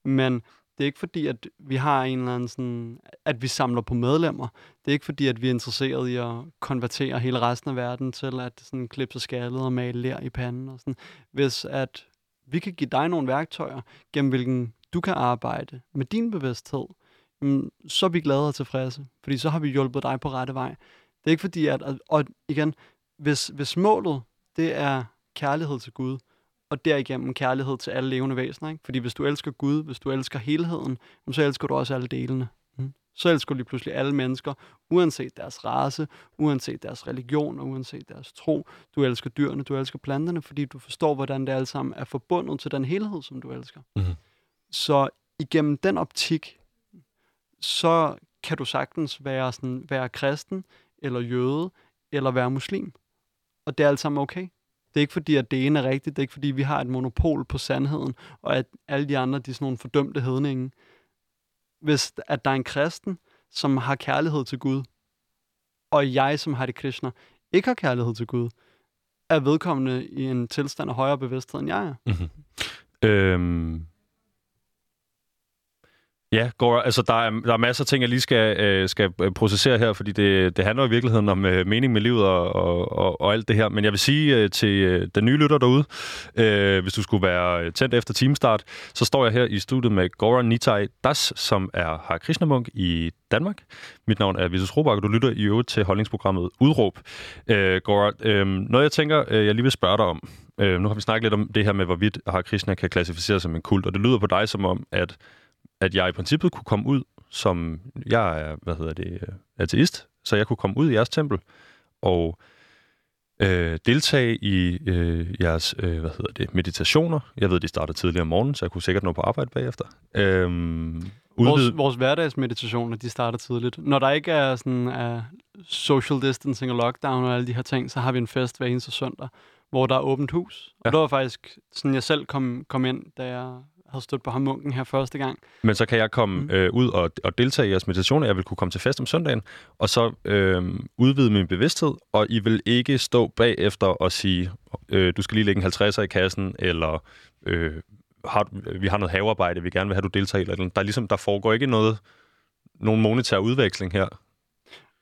Men det er ikke fordi, at vi har en eller anden sådan, at vi samler på medlemmer. Det er ikke fordi, at vi er interesseret i at konvertere hele resten af verden til at sådan klippe sig skaldet og male lær i panden. Og sådan. Hvis at vi kan give dig nogle værktøjer, gennem hvilken du kan arbejde med din bevidsthed, mm, så er vi glade og tilfredse, fordi så har vi hjulpet dig på rette vej. Det er ikke fordi, at, og igen, hvis, hvis målet, det er kærlighed til Gud, og derigennem kærlighed til alle levende væsener. Ikke? Fordi hvis du elsker Gud, hvis du elsker helheden, så elsker du også alle delene. Mm. Så elsker du lige pludselig alle mennesker, uanset deres race, uanset deres religion og uanset deres tro. Du elsker dyrene, du elsker planterne, fordi du forstår, hvordan det alle sammen er forbundet til den helhed, som du elsker. Mm-hmm. Så igennem den optik, så kan du sagtens være, sådan, være kristen, eller jøde, eller være muslim. Og det er alt sammen okay. Det er ikke fordi, at det ene er rigtigt. Det er ikke fordi, vi har et monopol på sandheden, og at alle de andre, de er sådan nogle fordømte hedninge. Hvis at der er en kristen, som har kærlighed til Gud, og jeg, som har det Krishna, ikke har kærlighed til Gud, er vedkommende i en tilstand af højere bevidsthed, end jeg er. Mm-hmm. Øhm, Ja, går, altså der er, der er masser af ting, jeg lige skal, øh, skal øh, processere her, fordi det, det handler i virkeligheden om øh, mening med livet og, og, og, og alt det her. Men jeg vil sige øh, til øh, den nye lytter derude, øh, hvis du skulle være øh, tændt efter timestart, så står jeg her i studiet med Goran Nitai Das, som er Hare Krishna Munk i Danmark. Mit navn er Visus Robak, og du lytter i øvrigt til holdningsprogrammet Udråb. Øh, Goran, øh, noget jeg tænker, øh, jeg lige vil spørge dig om. Øh, nu har vi snakket lidt om det her med, hvorvidt Hare Krishna kan klassificeres som en kult, og det lyder på dig som om, at at jeg i princippet kunne komme ud som, jeg er, hvad hedder det, øh, ateist, så jeg kunne komme ud i jeres tempel og øh, deltage i øh, jeres, øh, hvad hedder det, meditationer. Jeg ved, de starter tidligere om morgenen, så jeg kunne sikkert nå på arbejde bagefter. Øhm, vores, vores hverdagsmeditationer, de starter tidligt. Når der ikke er sådan uh, social distancing og lockdown og alle de her ting, så har vi en fest hver eneste søndag, hvor der er åbent hus. Ja. Og det var faktisk sådan, jeg selv kom, kom ind, da jeg havde stødt på ham munken her første gang. Men så kan jeg komme mm. øh, ud og, og deltage i jeres meditationer. Jeg vil kunne komme til fest om søndagen, og så øh, udvide min bevidsthed, og I vil ikke stå bagefter og sige, øh, du skal lige lægge en 50'er i kassen, eller øh, har, vi har noget havearbejde, vi gerne vil have, du deltager i. Eller der, er ligesom, der foregår ikke noget, nogen monetær udveksling her.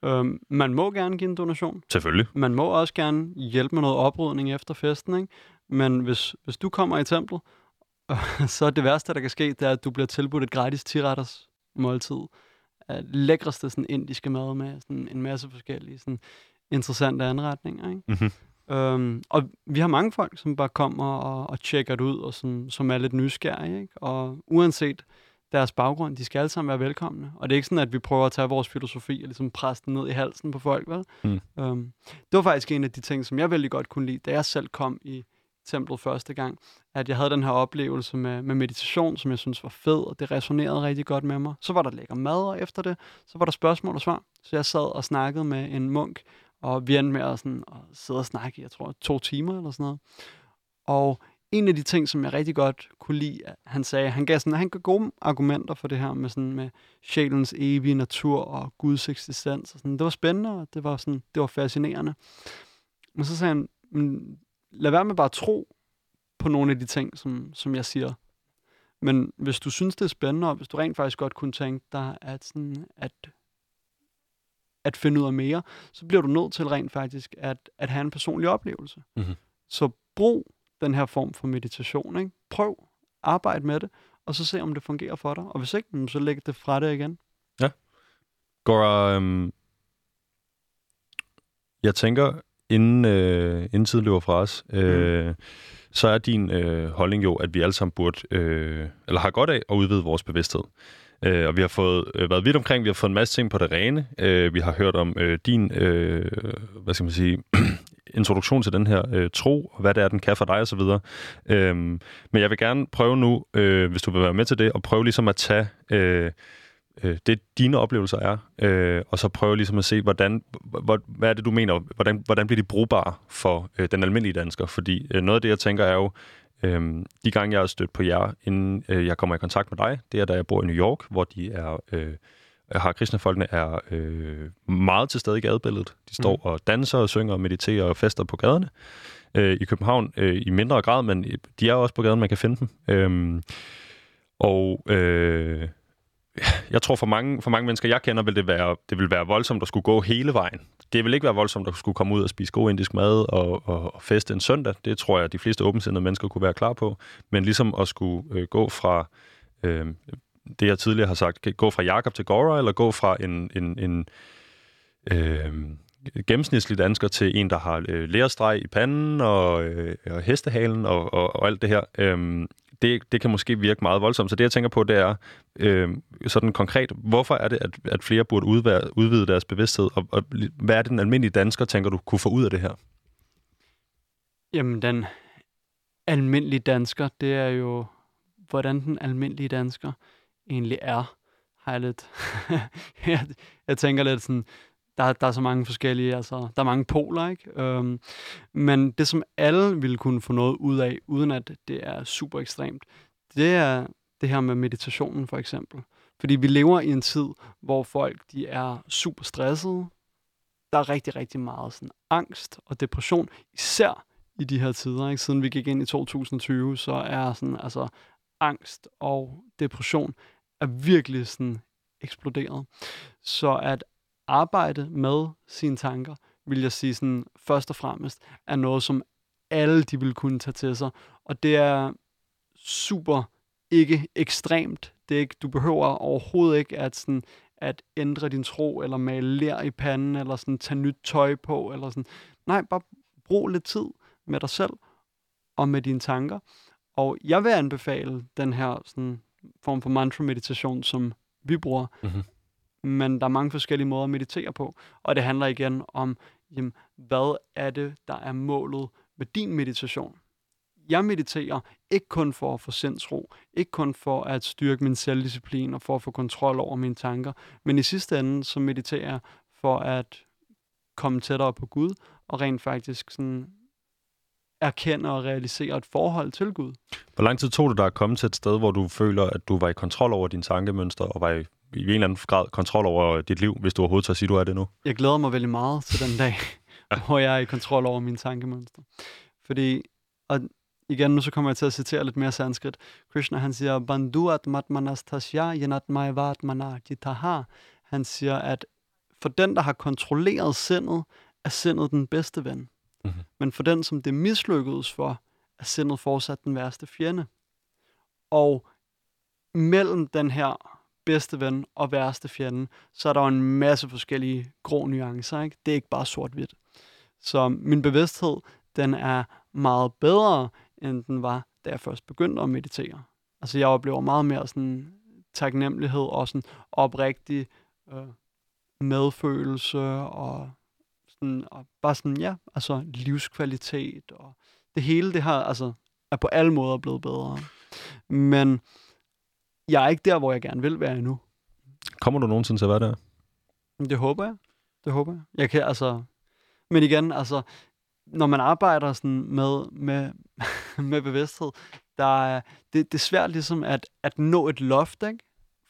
Øhm, man må gerne give en donation. Selvfølgelig. Man må også gerne hjælpe med noget oprydning efter festen, ikke? Men hvis, hvis du kommer i templet, så er det værste, der kan ske, det er, at du bliver tilbudt et gratis tiretters måltid. Af lækreste sådan, indiske mad med sådan, en masse forskellige sådan, interessante anretninger. Ikke? Mm-hmm. Øhm, og vi har mange folk, som bare kommer og, og tjekker det ud, og som, som er lidt nysgerrige. Ikke? Og uanset deres baggrund, de skal alle sammen være velkomne. Og det er ikke sådan, at vi prøver at tage vores filosofi og ligesom presse den ned i halsen på folk. Vel? Mm. Øhm, det var faktisk en af de ting, som jeg vældig godt kunne lide, da jeg selv kom i templet første gang, at jeg havde den her oplevelse med, med meditation, som jeg synes var fed, og det resonerede rigtig godt med mig. Så var der lækker mad, og efter det, så var der spørgsmål og svar. Så jeg sad og snakkede med en munk, og vi endte med at, sådan, at sidde og snakke i, jeg tror, to timer eller sådan noget. Og en af de ting, som jeg rigtig godt kunne lide, at han sagde, han gav, sådan, han gav gode argumenter for det her med, sådan, med sjælens evige natur og Guds eksistens. Og sådan. Det var spændende, og det var, sådan, det var fascinerende. Men så sagde han, lad være med bare at tro på nogle af de ting, som, som jeg siger. Men hvis du synes, det er spændende, og hvis du rent faktisk godt kunne tænke dig at, sådan, at, at finde ud af mere, så bliver du nødt til rent faktisk at, at have en personlig oplevelse. Mhm. Så brug den her form for meditation. Ikke? Prøv, arbejde med det, og så se, om det fungerer for dig. Og hvis ikke, så læg det fra det igen. Gora, øhm, jeg tænker, inden, øh, inden tiden løber fra os, øh, mm. så er din øh, holdning jo, at vi alle sammen burde, øh, eller har godt af at udvide vores bevidsthed. Øh, og vi har fået øh, været vidt omkring, vi har fået en masse ting på det rene. Øh, vi har hørt om øh, din, øh, hvad skal man sige, introduktion til den her øh, tro, og hvad det er, den kan for dig osv. Øh, men jeg vil gerne prøve nu, øh, hvis du vil være med til det, at prøve ligesom at tage... Øh, øh, det dine oplevelser er, øh, og så prøve ligesom at se, hvordan, hvor, hvad er det, du mener, hvordan, hvordan bliver de brugbare for øh, den almindelige dansker? Fordi øh, noget af det, jeg tænker, er jo, øh, de gange, jeg har stødt på jer, inden øh, jeg kommer i kontakt med dig, det er, da jeg bor i New York, hvor de er... Øh, har kristnefolkene er øh, meget til stede i gadebilledet. De står mm. og danser og synger og mediterer og fester på gaderne. Øh, I København øh, i mindre grad, men de er også på gaden, man kan finde dem. Øh, og øh, jeg tror for mange, for mange mennesker, jeg kender, vil det være, det vil være voldsomt at skulle gå hele vejen. Det vil ikke være voldsomt at skulle komme ud og spise god indisk mad og, og, og feste en søndag. Det tror jeg, at de fleste åbensindede mennesker kunne være klar på. Men ligesom at skulle øh, gå fra øh, det, jeg tidligere har sagt, gå fra Jakob til Gora, eller gå fra en, en, en øh, gennemsnitlig dansker til en, der har øh, lærerstreg i panden og, øh, og hestehalen og, og, og alt det her. Øh, det, det kan måske virke meget voldsomt. Så det, jeg tænker på, det er øh, sådan konkret, hvorfor er det, at, at flere burde udvide, udvide deres bevidsthed, og, og hvad er det, den almindelige dansker, tænker du, kunne få ud af det her? Jamen, den almindelige dansker, det er jo, hvordan den almindelige dansker egentlig er, har jeg lidt... jeg, jeg tænker lidt sådan, der, der er så mange forskellige, altså, der er mange poler, ikke? Øhm, men det, som alle ville kunne få noget ud af, uden at det er super ekstremt, det er det her med meditationen, for eksempel. Fordi vi lever i en tid, hvor folk de er super stressede. Der er rigtig, rigtig meget sådan, angst og depression, især i de her tider. Ikke? Siden vi gik ind i 2020, så er sådan, altså, angst og depression er virkelig sådan eksploderet. Så at arbejde med sine tanker, vil jeg sige sådan, først og fremmest, er noget, som alle de vil kunne tage til sig. Og det er super ikke ekstremt. Det er ikke, du behøver overhovedet ikke at, sådan, at ændre din tro, eller male lær i panden, eller sådan, tage nyt tøj på. Eller sådan. Nej, bare brug lidt tid med dig selv og med dine tanker. Og jeg vil anbefale den her sådan, form for mantra-meditation, som vi bruger. Mm-hmm. Men der er mange forskellige måder at meditere på. Og det handler igen om, jamen, hvad er det, der er målet med din meditation? Jeg mediterer ikke kun for at få sindsro, ikke kun for at styrke min selvdisciplin og for at få kontrol over mine tanker, men i sidste ende så mediterer jeg for at komme tættere på Gud og rent faktisk sådan erkende og realisere et forhold til Gud. Hvor lang tid tog det dig at komme til et sted, hvor du føler, at du var i kontrol over dine tankemønstre og var i, i en eller anden grad kontrol over dit liv, hvis du overhovedet tør sige, du er det nu? Jeg glæder mig veldig meget til den dag, hvor jeg er i kontrol over mine tankemønstre. Fordi, og igen, nu så kommer jeg til at citere lidt mere sanskrit. Krishna, han siger, Bandhu atmatmanastasya yanatmaivat manajitaha. Han siger, at for den, der har kontrolleret sindet, er sindet den bedste ven. Mm-hmm. Men for den, som det mislykkedes for, er sindet fortsat den værste fjende. Og mellem den her bedste ven og værste fjende, så er der jo en masse forskellige grå nuancer. Ikke? Det er ikke bare sort-hvidt. Så min bevidsthed, den er meget bedre, end den var, da jeg først begyndte at meditere. Altså jeg oplever meget mere sådan taknemmelighed og sådan oprigtig øh, medfølelse og, sådan, og bare sådan, ja, altså livskvalitet og det hele, det har altså er på alle måder blevet bedre. Men jeg er ikke der, hvor jeg gerne vil være endnu. Kommer du nogensinde til at være der? Det håber jeg. Det håber jeg. Jeg kan altså... Men igen, altså, når man arbejder sådan med, med, med bevidsthed, der er, det, det er svært ligesom at, at nå et loft, ikke?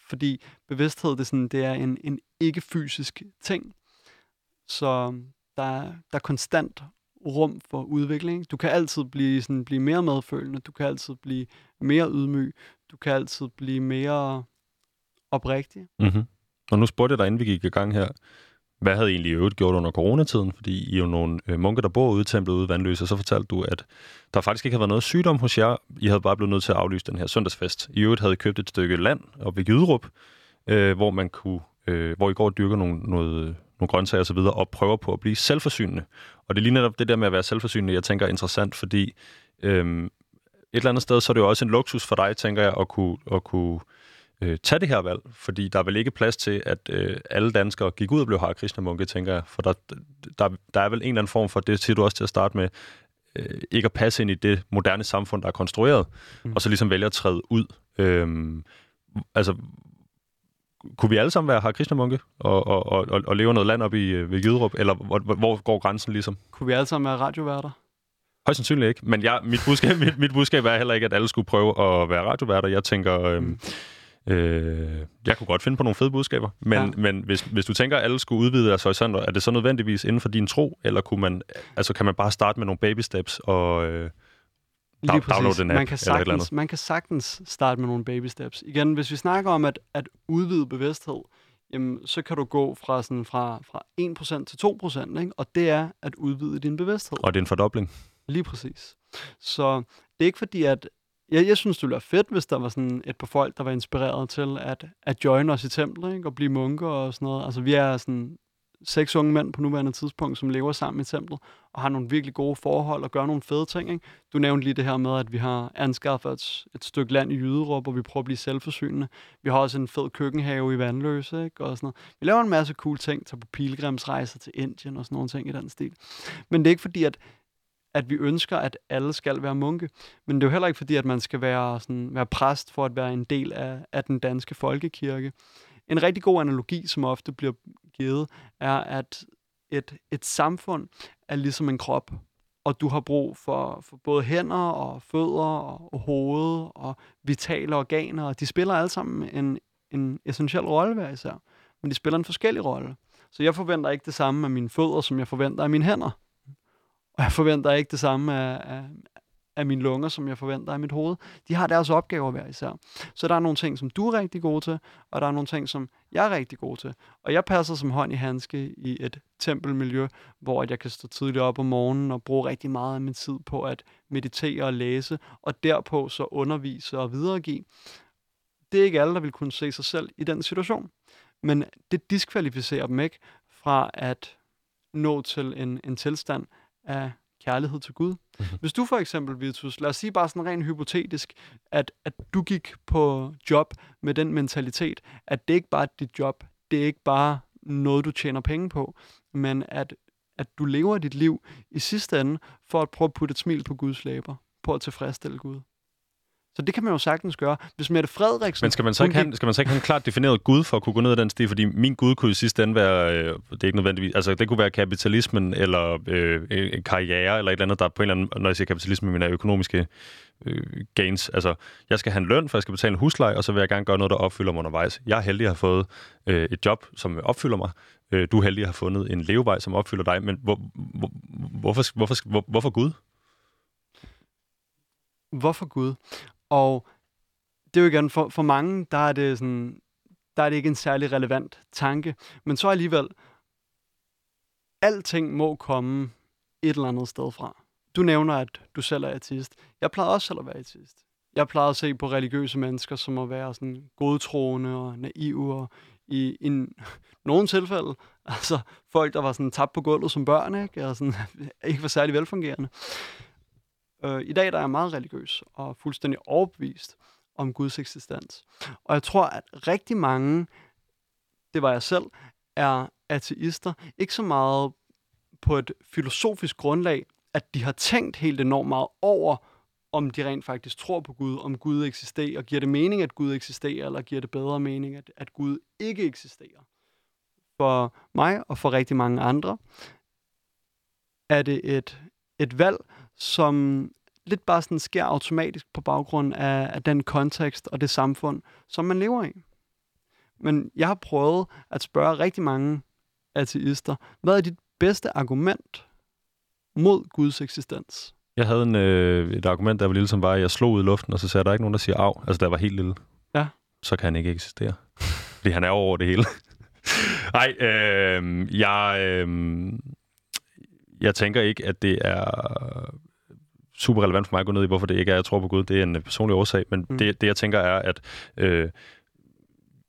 Fordi bevidsthed, det er, sådan, det er en, en ikke-fysisk ting. Så der er, der er konstant rum for udvikling. Du kan altid blive, sådan, blive mere medfølende, du kan altid blive mere ydmyg, du kan altid blive mere oprigtig. Mm-hmm. Og nu spurgte jeg dig, inden vi gik i gang her, hvad havde I egentlig i øvrigt gjort under coronatiden? Fordi I er jo nogle øh, munke, der bor ude i templet ude i Vandløse, og så fortalte du, at der faktisk ikke havde været noget sygdom hos jer. I havde bare blevet nødt til at aflyse den her søndagsfest. I øvrigt havde I købt et stykke land op ved Jyderup, øh, hvor man kunne, øh, hvor I går og dyrker nogle, noget, nogle grøntsager osv., og, og prøver på at blive selvforsynende. Og det er lige netop det der med at være selvforsynende, jeg tænker er interessant, fordi øh, eller andet sted, så er det jo også en luksus for dig, tænker jeg, at kunne, at kunne øh, tage det her valg, fordi der er vel ikke plads til, at øh, alle danskere gik ud og blev Hare Krishna-munke, tænker jeg. For der, der, der er vel en eller anden form for, det siger du også til at starte med, øh, ikke at passe ind i det moderne samfund, der er konstrueret, mm. og så ligesom vælge at træde ud. Øh, altså, kunne vi alle sammen være Hare Krishna-munke og, og, og, og leve noget land op i øh, ved Jyderup, eller hvor, hvor går grænsen ligesom? Kunne vi alle sammen være radioværter? Højst sandsynligt ikke, men jeg, mit, budskab, mit, mit budskab er heller ikke, at alle skulle prøve at være radioværter. Jeg tænker, øh, mm Øh, jeg kunne godt finde på nogle fede budskaber, men, ja. men hvis, hvis du tænker, at alle skulle udvide deres horisonter, er det så nødvendigvis inden for din tro, eller kunne man, altså kan man bare starte med nogle baby steps og øh, Lige downloade en app man kan, sagtens, eller eller man kan sagtens starte med nogle baby steps. Igen, hvis vi snakker om at, at udvide bevidsthed, jamen, så kan du gå fra, sådan, fra, fra 1% til 2%, ikke? og det er at udvide din bevidsthed. Og det er en fordobling. Lige præcis. Så det er ikke fordi, at jeg, jeg synes, det ville være fedt, hvis der var sådan et par folk, der var inspireret til at, at join os i templet, ikke? og blive munker og sådan noget. Altså, vi er sådan seks unge mænd på nuværende tidspunkt, som lever sammen i templet, og har nogle virkelig gode forhold og gør nogle fede ting. Ikke? Du nævnte lige det her med, at vi har anskaffet et, et stykke land i Jyderup, hvor vi prøver at blive selvforsynende. Vi har også en fed køkkenhave i Vandløse, ikke? og sådan noget. Vi laver en masse cool ting, tager på pilgrimsrejser til Indien og sådan nogle ting i den stil. Men det er ikke fordi, at at vi ønsker, at alle skal være munke. Men det er jo heller ikke fordi, at man skal være, sådan, være præst for at være en del af, af den danske folkekirke. En rigtig god analogi, som ofte bliver givet, er, at et, et samfund er ligesom en krop, og du har brug for, for både hænder og fødder og, og hoved og vitale organer, og de spiller alle sammen en, en essentiel rolle hver især, men de spiller en forskellig rolle. Så jeg forventer ikke det samme af mine fødder, som jeg forventer af mine hænder. Og jeg forventer ikke det samme af, af, af mine lunger, som jeg forventer af mit hoved. De har deres opgaver hver især. Så der er nogle ting, som du er rigtig god til, og der er nogle ting, som jeg er rigtig god til. Og jeg passer som hånd i handske i et tempelmiljø, hvor jeg kan stå tidligt op om morgenen og bruge rigtig meget af min tid på at meditere og læse, og derpå så undervise og videregive. Det er ikke alle, der vil kunne se sig selv i den situation. Men det diskvalificerer dem ikke fra at nå til en, en tilstand, af kærlighed til Gud. Mm-hmm. Hvis du for eksempel, Vitus, lad os sige bare sådan rent hypotetisk, at, at du gik på job med den mentalitet, at det ikke bare er dit job, det er ikke bare noget, du tjener penge på, men at, at du lever dit liv i sidste ende for at prøve at putte et smil på Guds læber, på at tilfredsstille Gud. Så det kan man jo sagtens gøre. Hvis Mette Frederiksen... Men skal man så ikke, have, skal man så ikke have en klart defineret Gud for at kunne gå ned ad den sti? Fordi min Gud kunne i sidste ende være... Øh, det er ikke nødvendigvis... Altså, det kunne være kapitalismen, eller øh, en karriere, eller et eller andet, der på en eller anden... Når jeg siger kapitalisme, mener jeg økonomiske øh, gains. Altså, jeg skal have en løn, for jeg skal betale en husleje, og så vil jeg gerne gøre noget, der opfylder mig undervejs. Jeg er heldig at have fået øh, et job, som opfylder mig. Øh, du er heldig at have fundet en levevej, som opfylder dig. Men hvor, hvor, hvorfor, hvorfor, hvor, hvorfor Gud? Hvorfor Gud? Og det er jo igen, for, for mange, der er det sådan, der er det ikke en særlig relevant tanke. Men så alligevel, alting må komme et eller andet sted fra. Du nævner, at du selv er artist. Jeg plejede også selv at være artist. Jeg plejede at se på religiøse mennesker, som at være sådan godtroende og naive, og i, i nogle tilfælde, altså folk, der var sådan tabt på gulvet som børn, ikke? Og sådan, ikke var særlig velfungerende. Øh, I dag der er jeg meget religiøs og fuldstændig overbevist om Guds eksistens. Og jeg tror, at rigtig mange, det var jeg selv, er ateister. Ikke så meget på et filosofisk grundlag, at de har tænkt helt enormt meget over, om de rent faktisk tror på Gud, om Gud eksisterer, og giver det mening, at Gud eksisterer, eller giver det bedre mening, at, at Gud ikke eksisterer. For mig og for rigtig mange andre er det et, et valg, som lidt bare sådan sker automatisk på baggrund af, af den kontekst og det samfund, som man lever i. Men jeg har prøvet at spørge rigtig mange ateister, hvad er dit bedste argument mod Guds eksistens? Jeg havde en, øh, et argument, der var lille, som var, at jeg slog ud i luften, og så sagde der ikke nogen, der siger af. Altså, der var helt lille. Ja. Så kan han ikke eksistere. Fordi han er over det hele. Nej, øh, jeg, øh, jeg tænker ikke, at det er super relevant for mig at gå ned i, hvorfor det ikke er, jeg tror på Gud. Det er en personlig årsag, men mm. det, det, jeg tænker er, at øh,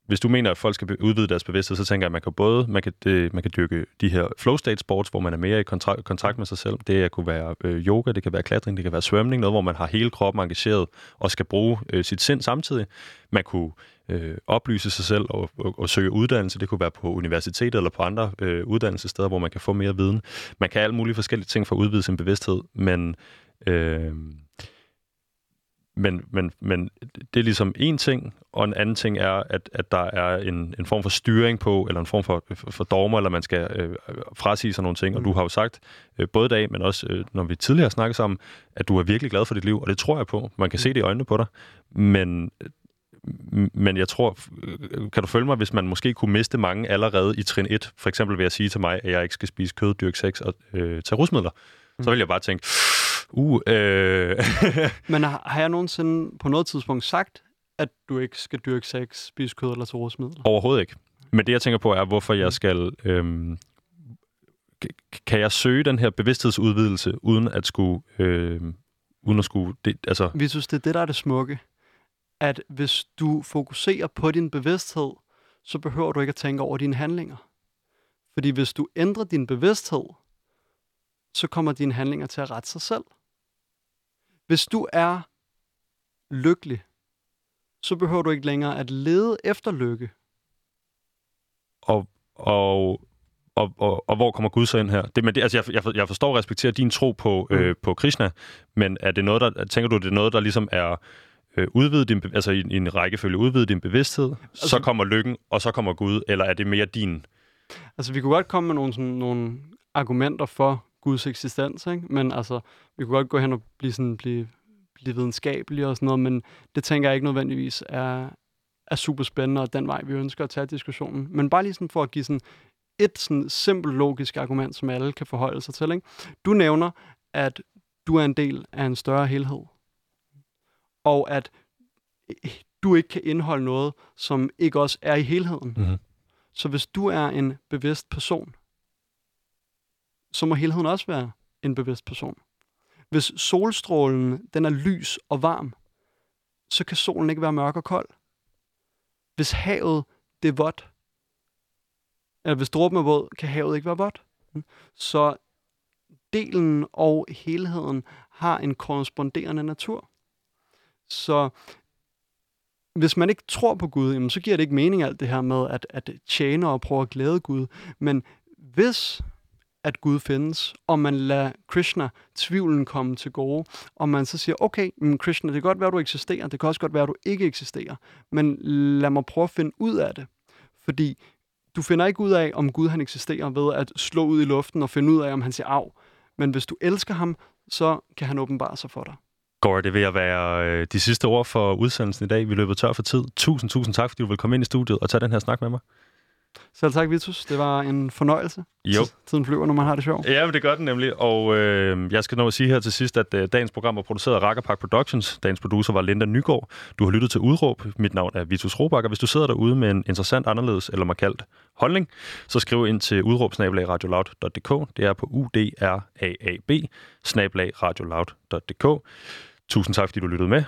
hvis du mener, at folk skal udvide deres bevidsthed, så tænker jeg, at man kan både man kan, det, man kan dyrke de her flow state sports, hvor man er mere i kontrakt, kontakt med sig selv. Det kunne være øh, yoga, det kan være klatring, det kan være svømning, noget, hvor man har hele kroppen engageret og skal bruge øh, sit sind samtidig. Man kunne øh, oplyse sig selv og, og, og søge uddannelse. Det kunne være på universitetet eller på andre øh, uddannelsessteder, hvor man kan få mere viden. Man kan alle mulige forskellige ting for at udvide sin bevidsthed, men øh, men, men, men det er ligesom en ting, og en anden ting er, at, at der er en, en form for styring på, eller en form for, for, for dogmer, eller man skal øh, frasige sig nogle ting. Mm. Og du har jo sagt, øh, både i dag, men også øh, når vi tidligere har snakket sammen, at du er virkelig glad for dit liv, og det tror jeg på. Man kan mm. se det i øjnene på dig. Men, men jeg tror, kan du følge mig, hvis man måske kunne miste mange allerede i trin 1, for eksempel ved at sige til mig, at jeg ikke skal spise kød, dyrke sex og øh, tage rusmidler, mm. så vil jeg bare tænke, Uh, øh. Men har, har jeg nogensinde på noget tidspunkt sagt, at du ikke skal dyrke sex, spise kød eller tage rusmidler? Overhovedet ikke. Men det, jeg tænker på, er, hvorfor jeg skal... Øhm, kan jeg søge den her bevidsthedsudvidelse, uden at skulle... Øhm, uden at skulle det, altså... Vi synes, det er det, der er det smukke. At hvis du fokuserer på din bevidsthed, så behøver du ikke at tænke over dine handlinger. Fordi hvis du ændrer din bevidsthed, så kommer dine handlinger til at rette sig selv. Hvis du er lykkelig, så behøver du ikke længere at lede efter lykke. Og, og, og, og, og hvor kommer Gud så ind her? Det, men det, altså jeg, jeg, forstår og respekterer din tro på, mm. øh, på Krishna, men er det noget, der, tænker du, det er noget, der ligesom er øh, udvidet din, altså i, i en rækkefølge udvidet din bevidsthed, altså, så kommer lykken, og så kommer Gud, eller er det mere din? Altså vi kunne godt komme med nogle, sådan, nogle argumenter for Guds eksistens, ikke? Men altså, vi kunne godt gå hen og blive, sådan, blive, blive videnskabelige og sådan noget, men det tænker jeg ikke nødvendigvis er, er super spændende, og den vej, vi ønsker at tage diskussionen. Men bare lige sådan for at give sådan et sådan simpelt logisk argument, som alle kan forholde sig til. Ikke? Du nævner, at du er en del af en større helhed, og at du ikke kan indeholde noget, som ikke også er i helheden. Mm-hmm. Så hvis du er en bevidst person, så må helheden også være en bevidst person. Hvis solstrålen den er lys og varm, så kan solen ikke være mørk og kold. Hvis havet det er vådt, eller hvis dråben er våd, kan havet ikke være vådt. Så delen og helheden har en korresponderende natur. Så hvis man ikke tror på Gud, jamen, så giver det ikke mening alt det her med at, at tjene og prøve at glæde Gud. Men hvis at Gud findes, og man lader Krishna tvivlen komme til gode, og man så siger, okay, men Krishna, det kan godt være, du eksisterer, det kan også godt være, du ikke eksisterer, men lad mig prøve at finde ud af det. Fordi du finder ikke ud af, om Gud han eksisterer ved at slå ud i luften og finde ud af, om han siger af. Men hvis du elsker ham, så kan han åbenbare sig for dig. Går det ved at være øh, de sidste ord for udsendelsen i dag. Vi løber tør for tid. Tusind, tusind tak, fordi du vil komme ind i studiet og tage den her snak med mig. Selv tak, Vitus. Det var en fornøjelse. Jo. Tiden flyver, når man har det sjovt. Ja, men det gør den nemlig. Og øh, jeg skal nå at sige her til sidst, at øh, dagens program var produceret af Rakkerpark Productions. Dagens producer var Linda Nygaard. Du har lyttet til Udråb. Mit navn er Vitus Robak, og hvis du sidder derude med en interessant, anderledes eller markant holdning, så skriv ind til udråb-radioloud.dk. Det er på udraab radioloud.dk. Tusind tak, fordi du lyttede med,